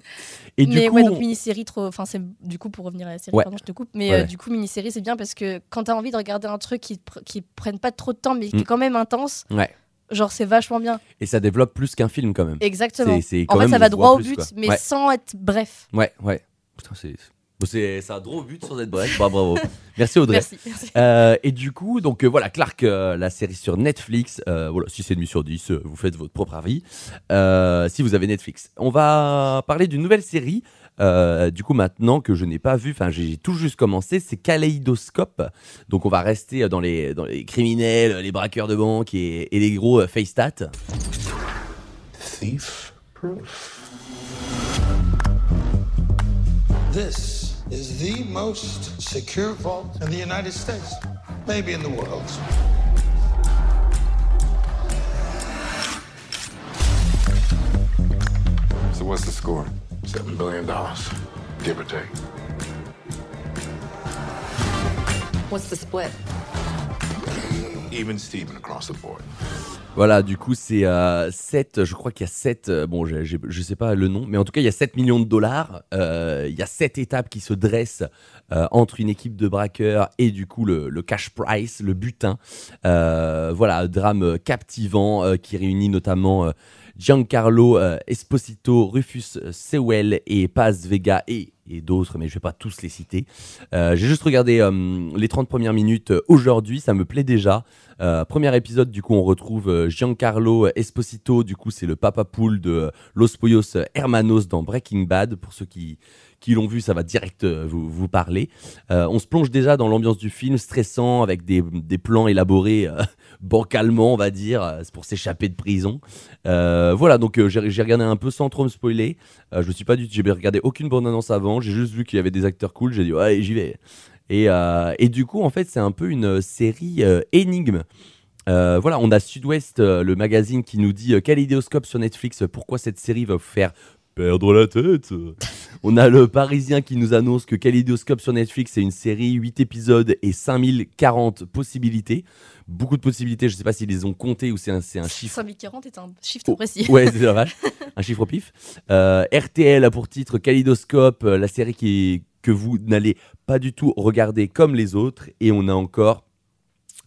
Et du mais coup, ouais, donc on- mini-série, trop. Enfin, c'est du coup pour revenir à la série, Ouais. pardon, je te coupe. Mais Ouais, euh, du coup, mini-série, c'est bien parce que quand t'as envie de regarder un truc qui, pr- qui prenne pas trop de temps, mais qui Mm. est quand même intense, Ouais. genre c'est vachement bien. Et ça développe plus qu'un film quand même. Exactement. C'est- c'est en quand fait, même, ça on va droit au but, quoi. mais Ouais. sans être bref. Ouais, ouais. Putain, c'est. c'est ça a droit au but sans être bref. Bah, bravo. Merci Audrey. Merci, merci. Euh, et du coup, donc euh, voilà, Clark, euh, la série sur Netflix. euh, voilà, si c'est nuit sur 10, euh, vous faites votre propre avis. Euh, si vous avez Netflix. On va parler d'une nouvelle série. euh, du coup, maintenant que je n'ai pas vu, enfin, j'ai tout juste commencé, c'est Kaleidoscope. Donc, on va rester dans les, dans les criminels, les braqueurs de banque et, et les gros euh, face stats. Thief proof. This is the most secure vault in the United States, maybe in the world. So what's the score? Seven billion dollars, give or take. What's the split? Even Steven across the board. Voilà, du coup, c'est 7, je crois qu'il y a 7, bon, j'ai- j'ai- je sais pas le nom, mais en tout cas, il y a 7 millions de dollars. euh, il y a 7 étapes qui se dressent euh, entre une équipe de braqueurs et du coup le, le cash price, le butin. Euh, voilà, drame captivant euh, qui réunit notamment euh, Giancarlo euh, Esposito, Rufus Sewell et Paz Vega et, d'autres, mais je vais pas tous les citer. Euh, J'ai juste regardé euh, les 30 premières minutes euh, aujourd'hui, ça me plaît déjà. Euh, premier épisode, du coup, on retrouve euh, Giancarlo Esposito, du coup, c'est le papa poule de euh, Los Pollos Hermanos dans Breaking Bad. Pour ceux qui, qui l'ont vu, ça va direct euh, vous, parler. Euh, on se plonge déjà dans l'ambiance du film, stressant, avec des, des plans élaborés euh, bancalement, on va dire, pour s'échapper de prison. Voilà, donc j'ai regardé un peu sans trop me spoiler. Je me suis pas du j'ai regardé aucune bande-annonce avant, j'ai juste vu qu'il y avait des acteurs cool, j'ai dit, ouais, j'y vais. Et, et du coup, en fait, c'est un peu une série énigme. Voilà, on a Sud-Ouest, le magazine, qui nous dit Kaléidoscope sur Netflix, pourquoi cette série va vous faire perdre la tête On a le Parisien qui nous annonce que Kaléidoscope sur Netflix, c'est une série, 8 épisodes et 5040 possibilités. Beaucoup de possibilités, je sais pas s'ils les ont comptées ou c'est un, c'est un chiffre 5040 est un chiffre très précis. Ouais, c'est dommage. Un chiffre au pif. Euh, RTL a pour titre Kaleidoscope, euh, la série qui, que vous n'allez pas du tout regarder comme les autres. Et on a encore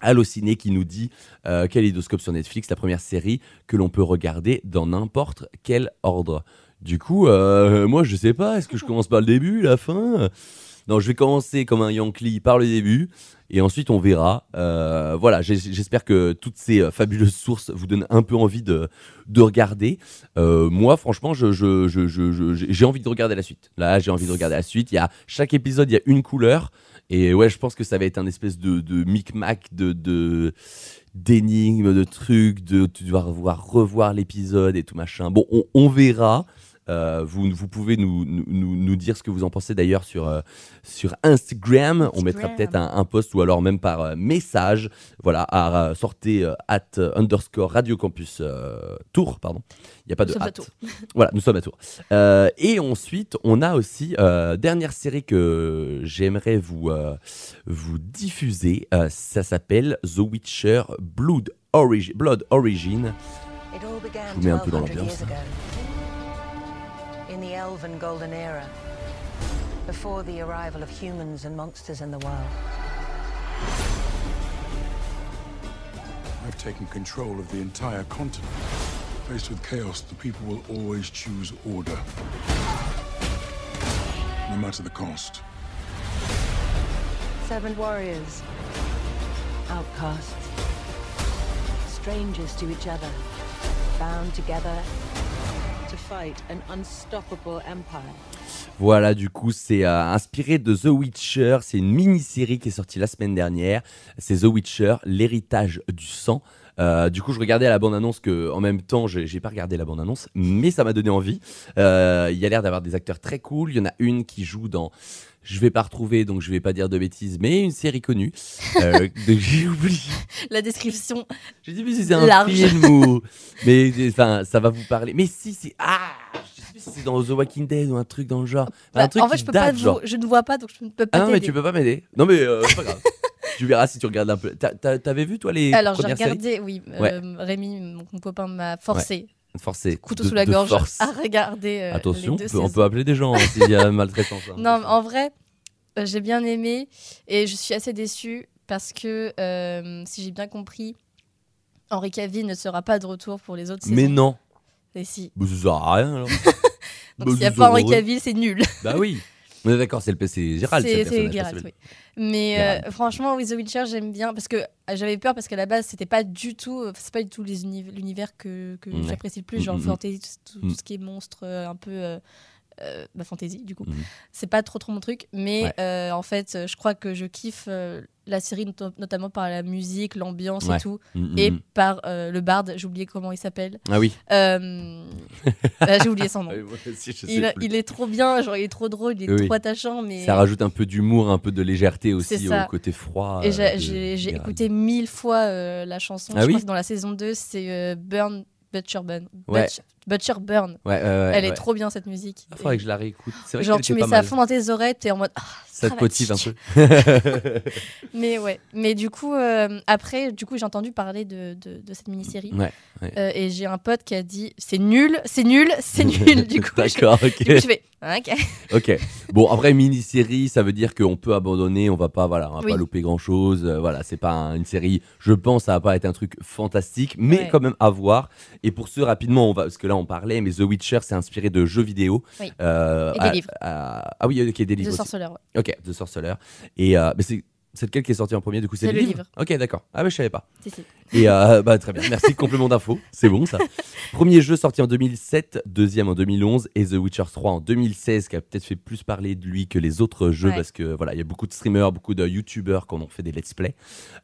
Allociné qui nous dit euh, Kaleidoscope sur Netflix, la première série que l'on peut regarder dans n'importe quel ordre. Du coup, euh, moi je sais pas, est-ce que je commence par le début, la fin? Non, je vais commencer comme un Yankee par le début et ensuite on verra. Euh, voilà, j'espère que toutes ces euh, fabuleuses sources vous donnent un peu envie de, de regarder. Moi, franchement, j'ai envie de regarder la suite. Là, j'ai envie de regarder la suite. Il y a chaque épisode, il y a une couleur. Et ouais, je pense que ça va être un espèce de, de micmac de, de d'énigmes, de trucs, de tu dois revoir, l'épisode et tout machin. Bon, on, on verra. Euh, vous, vous pouvez nous, nous, nous- nous dire ce que vous en pensez d'ailleurs sur, euh, sur Instagram. On mettra Instagram. peut-être un, un post ou alors même par euh, message. Voilà, à sortez euh, at underscore Radio Campus euh, Tour, pardon. Il n'y a pas Nous de sommes à at. Tours. Voilà, nous sommes à Tours. Euh, et ensuite, on a aussi euh, dernière série que j'aimerais vous euh, vous diffuser. Euh, ça s'appelle The Witcher Blood, Origi- Blood Origin. It all began Je vous mets un peu dans 1200 l'ambiance. Elven Golden Era, before the arrival of humans and monsters in the world. I've taken control of the entire continent. Faced with chaos, the people will always choose order. No matter the cost. Seven warriors, outcasts, strangers to each other, bound together Voilà, du coup, c'est euh, inspiré de The Witcher. C'est une mini-série qui est sortie la semaine dernière. C'est The Witcher, l'héritage du sang. Euh, du coup, je regardais la bande-annonce que, en même temps, j'ai j'ai pas regardé la bande-annonce, mais ça m'a donné envie. Euh, Il y a l'air d'avoir des acteurs très cool. Il y en a une qui joue dans. Je vais pas retrouver, donc je vais pas dire de bêtises, mais une série connue. Euh, j'ai oublié. La description. J'ai dit, mais c'est un Large. film ou. Mais enfin, ça va vous parler. Mais si, c'est. Ah Je sais plus si c'est dans The Walking Dead ou un truc dans le genre. Bah, un truc en fait, je peux date, pas, te genre. vo- je ne vois pas, donc je ne peux pas Ah non, mais tu peux pas m'aider. Non, mais euh, c'est pas grave. tu verras si tu regardes un peu. T'avais vu, toi, les. Alors, j'ai regardé, séries? oui. Ouais. euh, Rémi, mon, mon copain, m'a forcé, Forcé. couteau de- sous la gorge, force. à regarder. euh, Attention, les on peut, on saisons. peut appeler des gens hein, s'il y a maltraitance. hein. Non, mais en vrai, euh, j'ai bien aimé et je suis assez déçue parce que, euh, si j'ai bien compris, Henri Cavill ne sera pas de retour pour les autres Mais saisons. non. Et si. Bah, ça sert à rien alors. Donc Bah, s'il n'y a pas Henri. Cavill, c'est nul. Bah oui. On est d'accord, c'est le c'est Gérald. C'est principal. oui. Mais euh, franchement, oui, The Witcher, j'aime bien parce que euh, j'avais peur parce qu'à la base, c'était pas du tout, euh, c'est pas du tout l'univers que, j'apprécie le plus, genre Mm, mm, mm. fantasy, tout, tout Mm. ce qui est monstre, euh, un peu euh, bah, fantasy du coup. Mhm. C'est pas trop trop mon truc, mais Ouais. euh, en fait, je crois que je kiffe euh, la série not- notamment par la musique, l'ambiance Ouais. et tout, mm, et mm. par euh, le barde. J'ai oublié comment il s'appelle. Ah oui. Bah, J'ai oublié son nom. Aussi, sais il, est trop bien, genre il est trop drôle, il est Oui. trop attachant, mais Ça rajoute un peu d'humour, un peu de légèreté aussi au côté froid. Et j'ai- écouté mille fois la chanson. Ah je oui crois que dans la saison 2, c'est Burn Butcher Burn. Ouais. Butcher Burn. Ouais, ouais, ouais, Elle ouais. est trop bien cette musique. Il faudrait Et- que je la réécoute. C'est vrai Genre tu mets pas ça à fond dans tes oreilles, t'es en mode. Ah, Ça te motive un peu. Mais ouais. Mais du coup, euh, après, du coup, j'ai entendu parler de, de, de cette mini-série. Ouais, ouais. Euh, et j'ai un pote qui a dit c'est nul, c'est nul, c'est nul. Du coup, je- D'accord, ok. Du coup, je fais ah, ok. Ok. Bon, après mini-série, ça veut dire qu'on peut abandonner, on va pas, voilà, on va Oui. pas louper grand-chose. euh, voilà, c'est pas un- une série. Je pense, ça va pas être un truc fantastique, mais Ouais. quand même à voir. Et pour ceux rapidement, on va, parce que là on parlait, mais The Witcher, c'est inspiré de jeux vidéo. Oui. Euh, Et des à- livres. à- ah oui, ok, des livres. aussi. Sorcerer, ouais. Ok, The Sorcerer. Et euh, mais c'est c'est lequel qui est sorti en premier Du coup, c'est le livre? livre. Ok, d'accord. Ah mais je savais pas. Si, si. Et euh, bah très bien. Merci complément d'info. C'est bon ça. Premier jeu sorti en 2007, deuxième en 2011 et The Witcher 3 en 2016 qui a peut-être fait plus parler de lui que les autres jeux Ouais. parce que voilà, il y a beaucoup de streamers, beaucoup de youtubeurs qui en ont fait des let's play.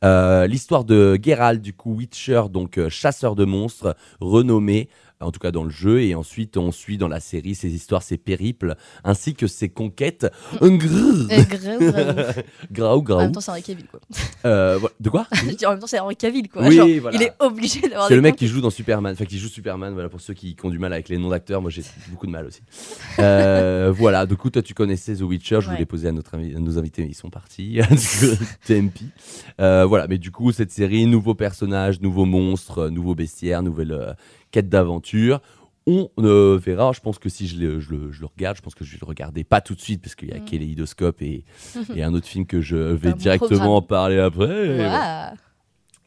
Euh, L'histoire de Geralt du coup Witcher donc euh, chasseur de monstres renommé en tout cas dans le jeu, et ensuite on suit dans la série ses histoires, ses périples, ainsi que ses conquêtes. Euh, grave, grave. Graou, En même temps, c'est Henri Cavill, quoi. Euh, voilà. De quoi en même temps, c'est Henri Cavill, quoi. Oui, Genre, voilà. Il est obligé d'avoir C'est le mec qui joue dans Superman, enfin qui joue Superman, voilà pour ceux qui, qui ont du mal avec les noms d'acteurs, moi j'ai beaucoup de mal aussi. Euh, voilà, du coup toi tu connaissais The Witcher, je Ouais. voulais poser à, notre invi- à nos invités, mais ils sont partis, TMP. Euh, voilà, mais du coup cette série, nouveaux personnages, nouveaux monstres, euh, nouveaux bestiaires, nouvelle euh, quête d'aventure. On euh, verra, je pense que si je le, je, le, je le regarde, je pense que je vais le regarder pas tout de suite parce qu'il y a Mm. Kaléidoscope et, et un autre film que je vais directement programme. en parler après. Ouah.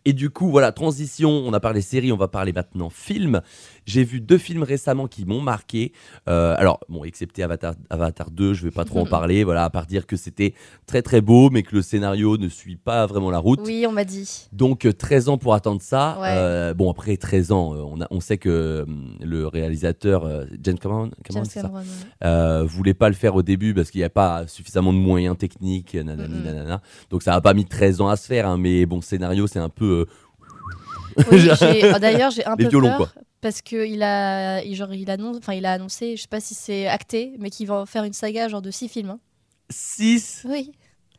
Et du coup, voilà, transition, on a parlé série, on va parler maintenant film. J'ai vu deux films récemment qui m'ont marqué. Euh, alors, bon, excepté Avatar, Avatar 2, je vais pas trop en parler, voilà, à part dire que c'était très très beau, mais que le scénario ne suit pas vraiment la route. Oui, on m'a dit. Donc euh, 13 ans pour attendre ça. Ouais. Euh, bon après 13 ans, euh, on, a, on sait que le réalisateur euh, James Cameron, Cameron, James c'est ça Cameron, ouais. euh, voulait pas le faire au début parce qu'il n'y a pas suffisamment de moyens techniques, nanani, Mhm. nanana. Donc ça a pas mis 13 ans à se faire, hein, mais bon scénario c'est un peu. euh, Oui, oh, D'ailleurs, j'ai un peu violons, peur quoi. parce que il a, il- genre, il annonce, enfin, il a annoncé, je sais pas si c'est acté, mais qu'il va faire une saga genre de six films. hein. 6 Oui.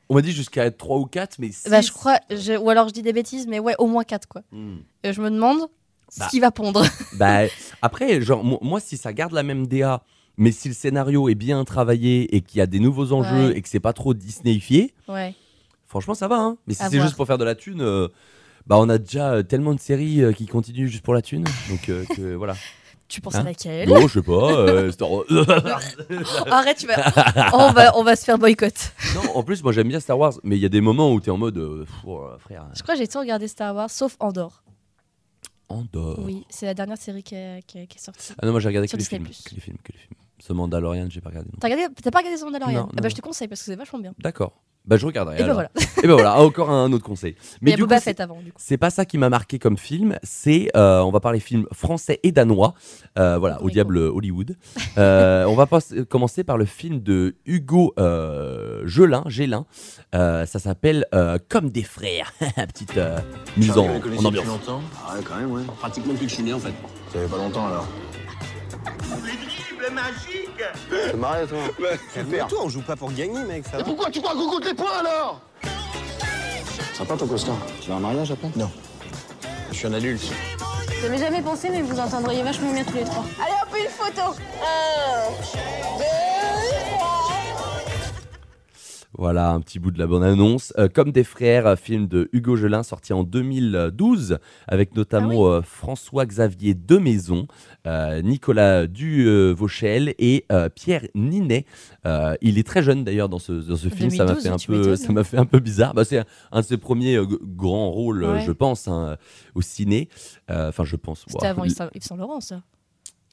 On m'a dit jusqu'à 3 ou 4, mais 6 Bah, je crois, je- ou alors je dis des bêtises, mais ouais, au moins quatre quoi. Hmm. Et je me demande Bah. ce qui va pondre. bah, après, genre, mo- moi, si ça garde la même DA, mais si le scénario est bien travaillé et qu'il y a des nouveaux enjeux Ouais. et que c'est pas trop Disneyfié, ouais. franchement, ça va. Hein. Mais si c'est juste pour faire de la thune, euh, bah, on a déjà euh, tellement de séries euh, qui continuent juste pour la thune. Donc, euh, que, voilà. Tu penses à laquelle Non, je sais pas. euh, Star Wars. Arrête, tu vas. on va, on va se faire boycott. non, en plus, moi, j'aime bien Star Wars, mais il y a des moments où t'es en mode, euh, pff, oh, frère, Je crois que j'ai tout regardé Star Wars, sauf Andorre. Andorre. Oui, c'est la dernière série qui est, qui est- qui est sortie. Ah non, moi, j'ai regardé que les, films, que les films. Que les films. Ce Mandalorian, j'ai pas regardé. T'as regardé, t'as pas regardé The Mandalorian Non, Ah bah je te conseille parce que c'est vachement bien. D'accord. Bah je regarderai. Et ben voilà. Et ben voilà, encore un autre conseil. Mais il y a du Boba coup, Fett avant, du coup. C'est pas ça qui m'a marqué comme film. C'est, euh, on va parler film français et danois. Euh, voilà, au diable Hollywood. Euh, on va pas- commencer par le film de Hugo euh, Gelin, Gélin. Euh, ça s'appelle euh, Comme des frères. Petite euh, mise en, en ambiance. longtemps? Ah ouais, quand même, ouais. Pratiquement depuis que je suis né, en fait. Ça fait pas longtemps, alors. magiques C'est marré, toi Super. Toi, on joue pas pour gagner, mec, ça Et pourquoi tu crois qu'on compte les points, alors? Sympa ton costard. Tu vas un mariage après? Non. Je suis un adulte. J'avais jamais pensé, mais vous entendriez vachement bien tous les trois. Allez, hop, une photo Un, deux, trois. Voilà un petit bout de la bande-annonce. Euh, Comme des frères, film de Hugo Gelin sorti en 2012 avec notamment euh, François-Xavier Demaison, euh, Nicolas Duvauchel et euh, Pierre Ninet. Euh, il est très jeune d'ailleurs dans ce, dans ce film, ça m'a 2012, fait un peu ça m'a fait un peu bizarre. Bah, c'est un, un de ses premiers euh, grands rôles, euh, Ouais. je pense, hein, au ciné. Euh, Enfin, je pense. C'était avant Yves Saint- Laurent, ça.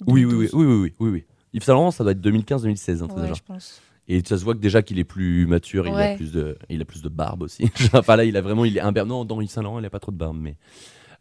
oui, oui, oui, oui, oui, oui, oui, oui. Yves Saint Laurent, ça doit être 2015-2016, un truc Ouais, genre. je pense. Et ça se voit que déjà qu'il est plus mature, il, a plus de, il a plus de barbe aussi. enfin là, il a vraiment, il est imberbe. Non, dans Yves Saint Laurent, il a pas trop de barbe, mais.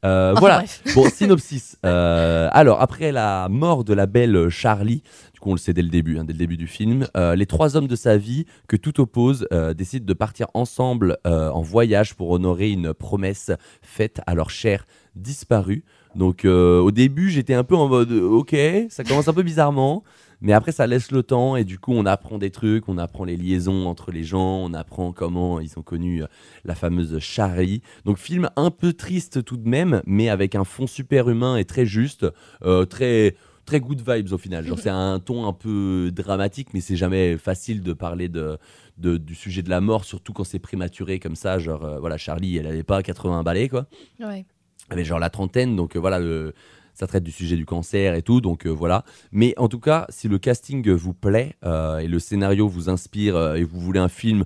Euh, Enfin, voilà. bref. Bon, synopsis. Euh, alors, après la mort de la belle Charlie, du coup, on le sait dès le début, hein, dès le début du film, euh, les trois hommes de sa vie, que tout oppose, décident de partir ensemble en voyage pour honorer une promesse faite à leur cher disparu. Donc, au début, j'étais un peu en mode, ok, ça commence un peu bizarrement. Mais après, ça laisse le temps et du coup, on apprend des trucs, on apprend les liaisons entre les gens, on apprend comment ils ont connu euh, la fameuse Charlie. Donc, film un peu triste tout de même, mais avec un fond super humain et très juste, euh, très très good vibes au final. Genre, c'est un ton un peu dramatique, mais c'est jamais facile de parler de, de- du sujet de la mort, surtout quand c'est prématuré comme ça. Genre, euh, voilà, Charlie, elle avait pas 80 balais, quoi. Ouais. Elle avait genre la trentaine, donc euh, voilà, le- ça traite du sujet du cancer et tout, donc euh, voilà. Mais en tout cas, si le casting vous plaît euh, et le scénario vous inspire euh, et vous voulez un film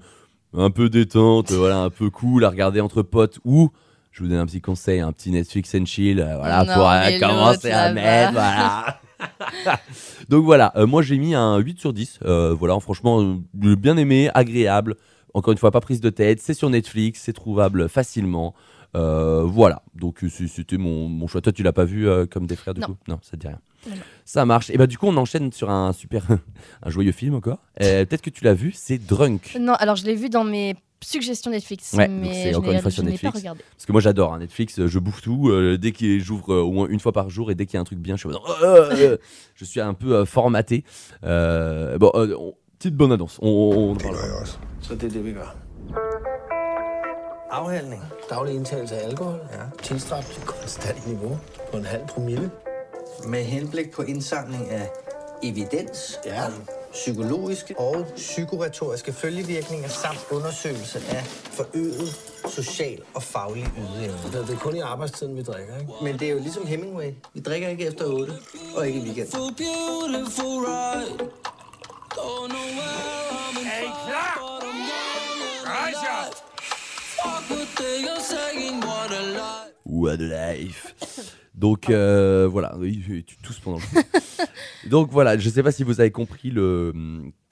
un peu détente, voilà, un peu cool à regarder entre potes ou je vous donne un petit conseil, un petit Netflix and chill, voilà, Non, pour commencer à mettre, voilà. Donc voilà, moi j'ai mis un 8 sur 10. euh, voilà, franchement, bien aimé, agréable. Encore une fois, pas prise de tête. C'est sur Netflix, c'est trouvable facilement. Euh, voilà, donc euh, c'est- c'était mon, mon choix. Toi, tu l'as pas vu euh, comme des frères du Non. coup? Non, ça te dit rien. Non. Ça marche. Et bah du coup, on enchaîne sur un super, un joyeux film encore. Euh, Peut-être que tu l'as vu, c'est Drunk. Non, alors je l'ai vu dans mes suggestions Netflix, Ouais, donc mais c'est encore une fois sur Netflix. Parce que moi j'adore hein, Netflix, je bouffe tout. euh, dès que j'ouvre euh, au moins une fois par jour et dès qu'il y a un truc bien, je suis, en mode, Euh, euh, je suis un peu euh, formaté. Euh, bon, euh, on- petite bonne annonce. On, on, on er. Afhandling. Daglig indtagelse af alkohol. Ja. Tilstræbt til konstant niveau på en halv promille. Med henblik på indsamling af evidens ja. om psykologiske og psykoretoriske følgevirkninger samt undersøgelse af forøget social og faglig ydeevne. Det er kun i arbejdstiden, vi drikker, ikke? Men det er jo ligesom Hemingway. Vi drikker ikke efter 8 og ikke i weekenden. Hey, klar! Rejser! What a life. Donc euh, voilà, oui, oui, tu tousses pendant le film. Donc voilà, je sais pas si vous avez compris le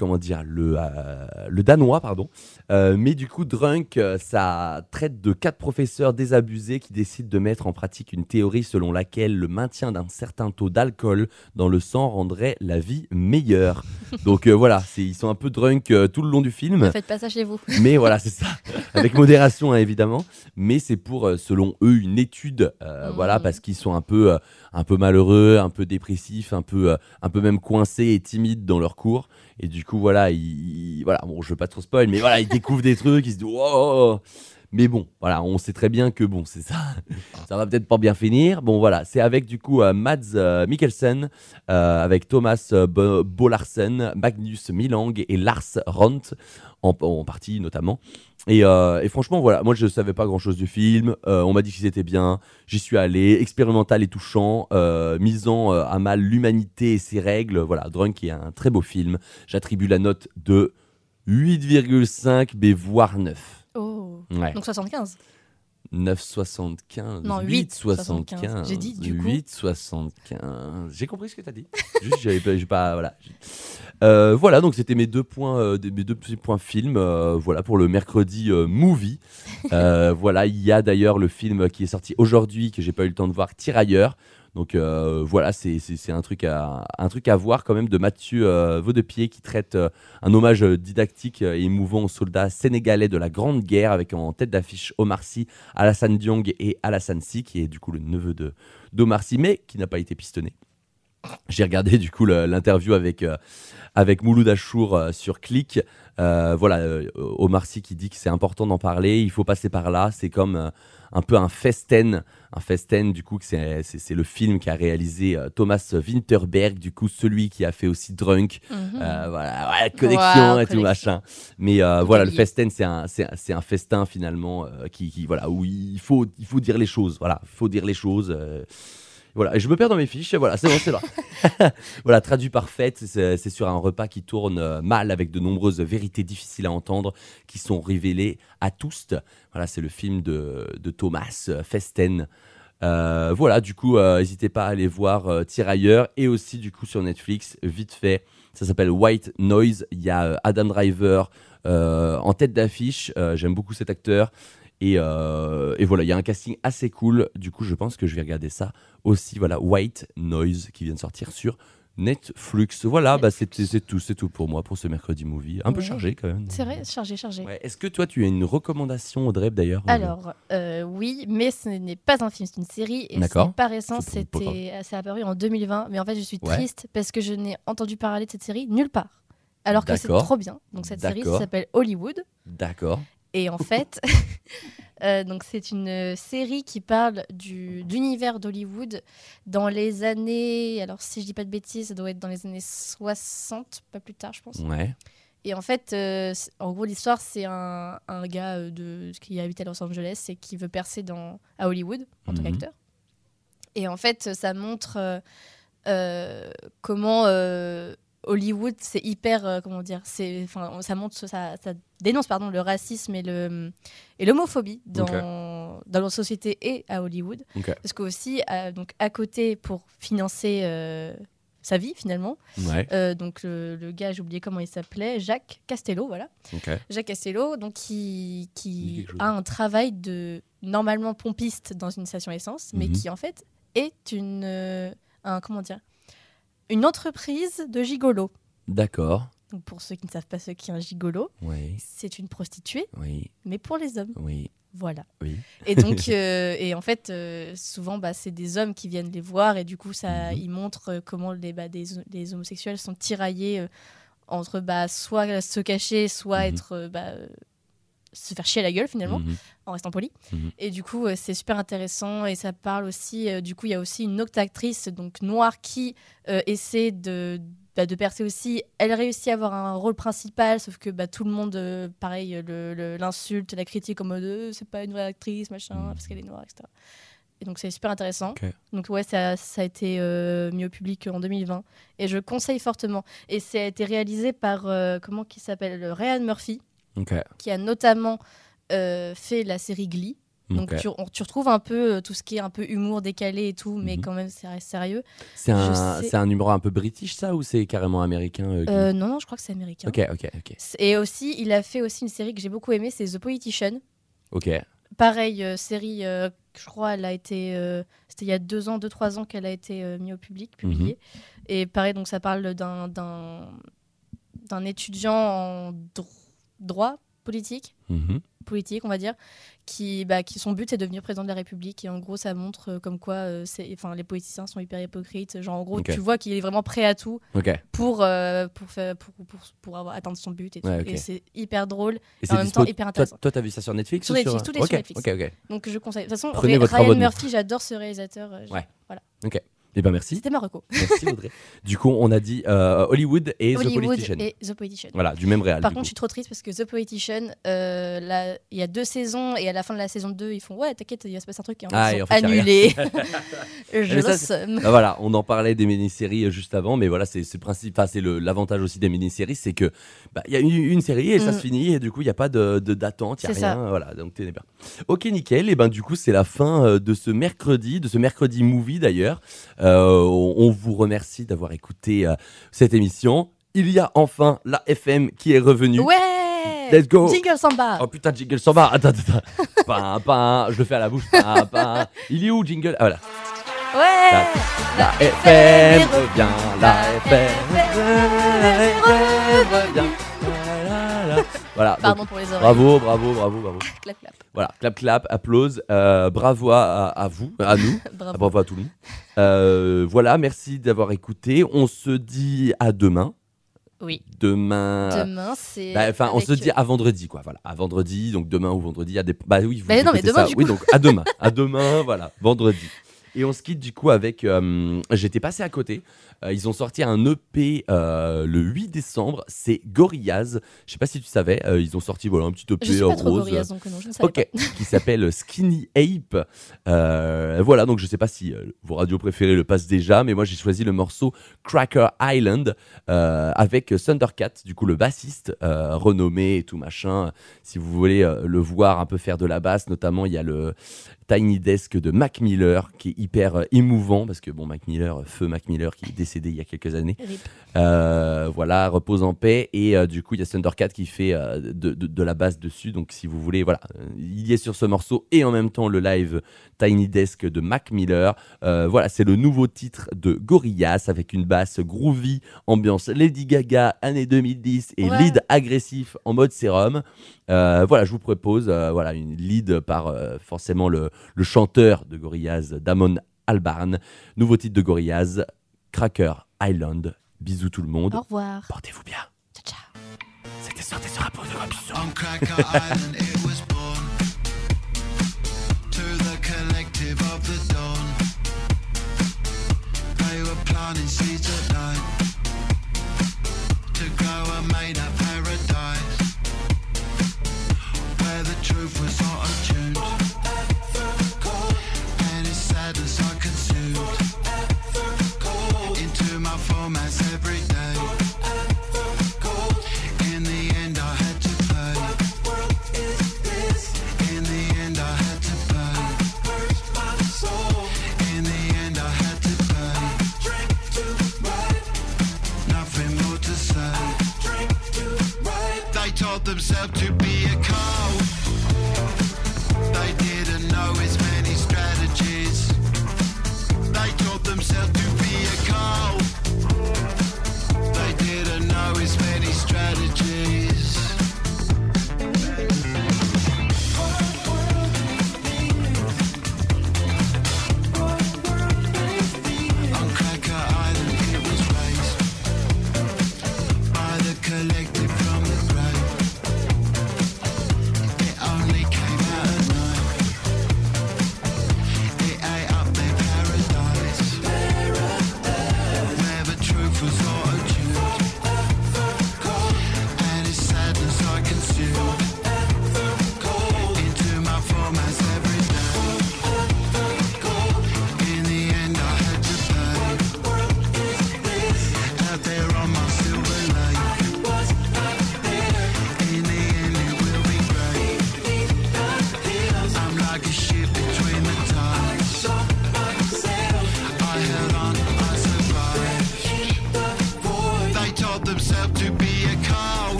comment dire le euh, le danois pardon, Euh, mais du coup Drunk euh, ça traite de quatre professeurs désabusés qui décident de mettre en pratique une théorie selon laquelle le maintien d'un certain taux d'alcool dans le sang rendrait la vie meilleure. Donc euh, voilà, c'est ils sont un peu drunk tout le long du film. Ne faites pas ça chez vous. Mais voilà, c'est ça. Avec modération, hein, évidemment. Mais c'est pour, selon eux, une étude. euh, Voilà, parce qu'ils sont un peu, un peu malheureux, un peu dépressifs, un peu, un peu même coincés et timides dans leur cours. Et du coup, voilà, ils- voilà, bon, je veux pas trop spoil, mais voilà, ils découvrent des trucs, ils se disent, wow. Mais bon, voilà, on sait très bien que bon, c'est ça. Ça va peut-être pas bien finir. Bon, voilà, c'est avec du coup euh, Mads euh, Mikkelsen, euh, avec Thomas Bo- Bolarsen, Magnus Milang et Lars Rondt, en, partie notamment. Et, franchement, voilà, moi je savais pas grand chose du film. On m'a dit qu'ils étaient bien. J'y suis allé, expérimental et touchant, misant à mal l'humanité et ses règles. Voilà, Drunk est un très beau film. J'attribue la note de 8,5, mais voire 9. Oh. Ouais. Donc 75. 9,75. Non, 8,75. J'ai dit, du coup. 8,75. J'ai compris ce que tu as dit. Juste, j'avais pas. Voilà. Euh, voilà, donc c'était mes deux points, euh, mes deux petits points films. euh, voilà pour le mercredi euh, movie. Voilà, il y a d'ailleurs le film qui est sorti aujourd'hui que j'ai pas eu le temps de voir, Tirailleurs. Donc euh, voilà, c'est un truc à voir quand même de Mathieu euh, Vaudepied qui traite euh, un hommage euh, didactique et émouvant aux soldats sénégalais de la Grande Guerre avec en tête d'affiche Omar Sy, Alassane Diong et Alassane Sy qui est du coup le neveu de d'Omar Sy mais qui n'a pas été pistonné. J'ai regardé du coup l'interview avec, euh, avec Mouloud Achour euh, sur Click. Euh, voilà, Omar Sy qui dit que c'est important d'en parler, il faut passer par là. C'est comme un peu un festen. Un festen, du coup, que c'est le film qu'a réalisé Thomas Winterberg, du coup, celui qui a fait aussi Drunk. Mhm. Voilà, ouais, connexion Wow, et tout machin. Mais voilà, le festen, c'est un, c'est un- festin finalement qui, qui- voilà, où il faut, il faut dire les choses. Voilà, il faut dire les choses. Voilà, et je me perds dans mes fiches. Voilà, c'est bon, c'est là. voilà, traduit par fait, c'est sur un repas qui tourne euh, mal avec de nombreuses vérités difficiles à entendre qui sont révélées à tous. Voilà, c'est le film de, de Thomas Festen. Euh, voilà, du coup, euh, n'hésitez pas à aller voir euh, Tirailleurs et aussi du coup sur Netflix, vite fait. Ça s'appelle White Noise. Il y a Adam Driver en tête d'affiche. J'aime beaucoup cet acteur. Et, euh, et voilà, il y a un casting assez cool. Du coup, je pense que je vais regarder ça aussi. Voilà, White Noise qui vient de sortir sur Netflix. Voilà, bah, c'est tout, c'est tout pour moi pour ce mercredi movie. Un peu chargé quand même. C'est vrai, chargé, chargé. Ouais. Est-ce que toi, tu as une recommandation, Audrey, d'ailleurs Alors, euh, oui, mais ce n'est pas un film, c'est une série. Et ce n'est pas récent, c'était, c'est apparu en 2020. Mais en fait, je suis Ouais. triste parce que je n'ai entendu parler de cette série nulle part. Alors que c'est trop bien. Donc, cette série s'appelle Hollywood. D'accord. Et en fait, euh, donc c'est une euh, série qui parle du, de l'univers d'Hollywood dans les années. Alors, si je dis pas de bêtises, ça doit être dans les années 60, pas plus tard, je pense. Ouais. Et en fait, euh, en gros, l'histoire, c'est un, un gars euh, de, qui habite à Los Angeles et qui veut percer dans, à Hollywood en tant Mhm. qu'acteur. Et en fait, ça montre comment Hollywood, c'est hyper, euh, comment dire, c'est, ça montre, ça, ça dénonce pardon le racisme et le et l'homophobie dans dans la société et à Hollywood. Parce qu'aussi, euh, donc à côté pour financer euh, sa vie finalement. Ouais. donc le, le gars, j'ai oublié comment il s'appelait, Jacques Castello, voilà. Jacques Castello, donc qui, qui a un travail de normalement pompiste dans une station essence, mais Mhm. qui en fait est une un, comment dire une entreprise de gigolo. D'accord. Donc pour ceux qui ne savent pas ce qu'est un gigolo, Oui. c'est une prostituée, Oui. mais pour les hommes. Oui. Voilà. Oui. Et donc, euh, et en fait, euh, souvent, bah, c'est des hommes qui viennent les voir et du coup, ça, Mhm. ils montrent euh, comment les, bah, des, les homosexuels sont tiraillés euh, entre bah, soit se cacher, soit Mhm. être bah, se faire chier à la gueule finalement, Mhm. en restant poli. Mhm. Et du coup, euh, c'est super intéressant et ça parle aussi. euh, du coup, il y a aussi une autre actrice donc noire qui euh, essaie de bah, de percer aussi. Elle réussit à avoir un rôle principal, sauf que bah, tout le monde, euh, pareil, l'insulte, la critique en mode euh, c'est pas une vraie actrice, machin, parce qu'elle est noire, etc. Et donc c'est super intéressant. Donc ouais, ça, ça a été euh, mis au public en 2020 et je conseille fortement. Et ça a été réalisé par comment qui s'appelle Ryan Murphy Qui a notamment euh, fait la série Glee. Donc tu, on- tu retrouves un peu euh, tout ce qui est un peu humour décalé et tout, mais quand même ça reste sérieux. Mhm. C'est un, sais- un numéro un peu british, ça, ou c'est carrément américain euh, Euh, non, non, je crois que c'est américain. Ok, ok, ok. Et aussi, il a fait aussi une série que j'ai beaucoup aimée, c'est The Politician. Ok. Pareil, série, je crois, elle a été. C'était il y a deux ans, deux, trois ans qu'elle a été mise au public, publiée. Et pareil, donc ça parle d'un- d'un d'un étudiant en dro- droit politique, Mhm. politique, on va dire, qui, bah, qui son but c'est de devenir président de la République. Et en gros, ça montre euh, comme quoi euh, c'est- enfin, les politiciens sont hyper hypocrites. Genre, en gros, tu vois qu'il est vraiment prêt à tout pour, euh, pour, faire, pour, pour, pour avoir, atteindre son but. Et, tout. Ouais, et c'est hyper drôle Et en même temps hyper intéressant. Toi, t'as vu ça sur Netflix Sur Netflix, sur- tout est sur Netflix. Donc je conseille. De toute façon, Ryan. Murphy, j'adore ce réalisateur. euh, Ouais. Voilà. Ok. Eh ben merci. C'était ma reco. Merci Audrey. du coup, on a dit euh, Hollywood et The Politician. et The Politician. Voilà, du même réal. Par du contre, coup. je suis trop triste parce que The Politician, euh, là, il y a deux saisons et à la fin de la saison 2, ils font Ouais, t'inquiète, il va se passer un truc et en Ah, et en fait, annulé. Je le somme. Ah, voilà, on en parlait des mini-séries euh, juste avant, mais voilà, c'est principe, c'est l'avantage aussi des mini-séries, c'est que bah, il y a une, une série et ça Mm. se finit et du coup il n'y a pas de de- d'attente, il n'y a rien, ça. voilà, donc t'es bien. Ok, nickel. Et ben du coup c'est la fin de ce mercredi, de ce mercredi movie d'ailleurs. Euh, on, vous remercie d'avoir écouté euh, cette émission. il y a enfin la FM qui est revenue. Ouais Let's go Jingle Samba Oh putain, jingle samba. Attends, attends. Pin, pin, je le fais à la bouche. Pin, pin. Il est où, jingle? Ah voilà. Ouais La FM revient, la FM revient. Voilà. Pardon donc, pour les oreilles. Bravo, bravo, bravo, bravo. Clap, clap. Voilà, clap, clap, applause. Euh, bravo à, à vous, à nous. Bravo. à tout le monde. Euh, voilà, merci d'avoir écouté. On se dit à demain. Oui. Demain. Demain, c'est Bah, Enfin, on se dit euh, à vendredi, quoi. Voilà, à vendredi, donc demain ou vendredi. À des... Bah oui, vous Bah non, mais demain, ça. du Oui, donc à demain. à demain, voilà, vendredi. Et on se quitte du coup avec. euh, J'étais passé à côté. Euh, ils ont sorti un EP euh, le 8 décembre. C'est Gorillaz. Je sais pas si tu savais. euh, ils ont sorti voilà un petit EP Je suis pas trop rose. Gorillaz, donc non, je ne savais ok. qui s'appelle Skinny Ape. Voilà. Donc je sais pas si vos radios préférées le passent déjà, mais moi j'ai choisi le morceau Cracker Island avec Thundercat, du coup le bassiste renommé et tout machin. Si vous voulez le voir un peu faire de la basse, notamment il y a le Tiny Desk de Mac Miller qui est hyper émouvant parce que bon Mac Miller, feu Mac Miller qui est décédé il y a quelques années. Euh, voilà, repose en paix et euh, du coup il y a Thundercat qui fait euh, de, de- de la basse dessus. Donc si vous voulez, voilà, il est sur ce morceau et en même temps le live Tiny Desk de Mac Miller. Voilà, c'est le nouveau titre de Gorillaz avec une basse groovy, ambiance Lady Gaga années 2010 et Ouais. lead agressif en mode sérum. Voilà, je vous propose voilà une lead par forcément le, le chanteur de Gorillaz, Damon Albarn. Nouveau titre de Gorillaz, Cracker Island. Bisous tout le monde. Au revoir. Portez-vous bien. Ciao, ciao. C'était sorti sur un pot de Robinson. On Cracker Island, it was born to the collective of the dawn. They were planting seeds yourself to be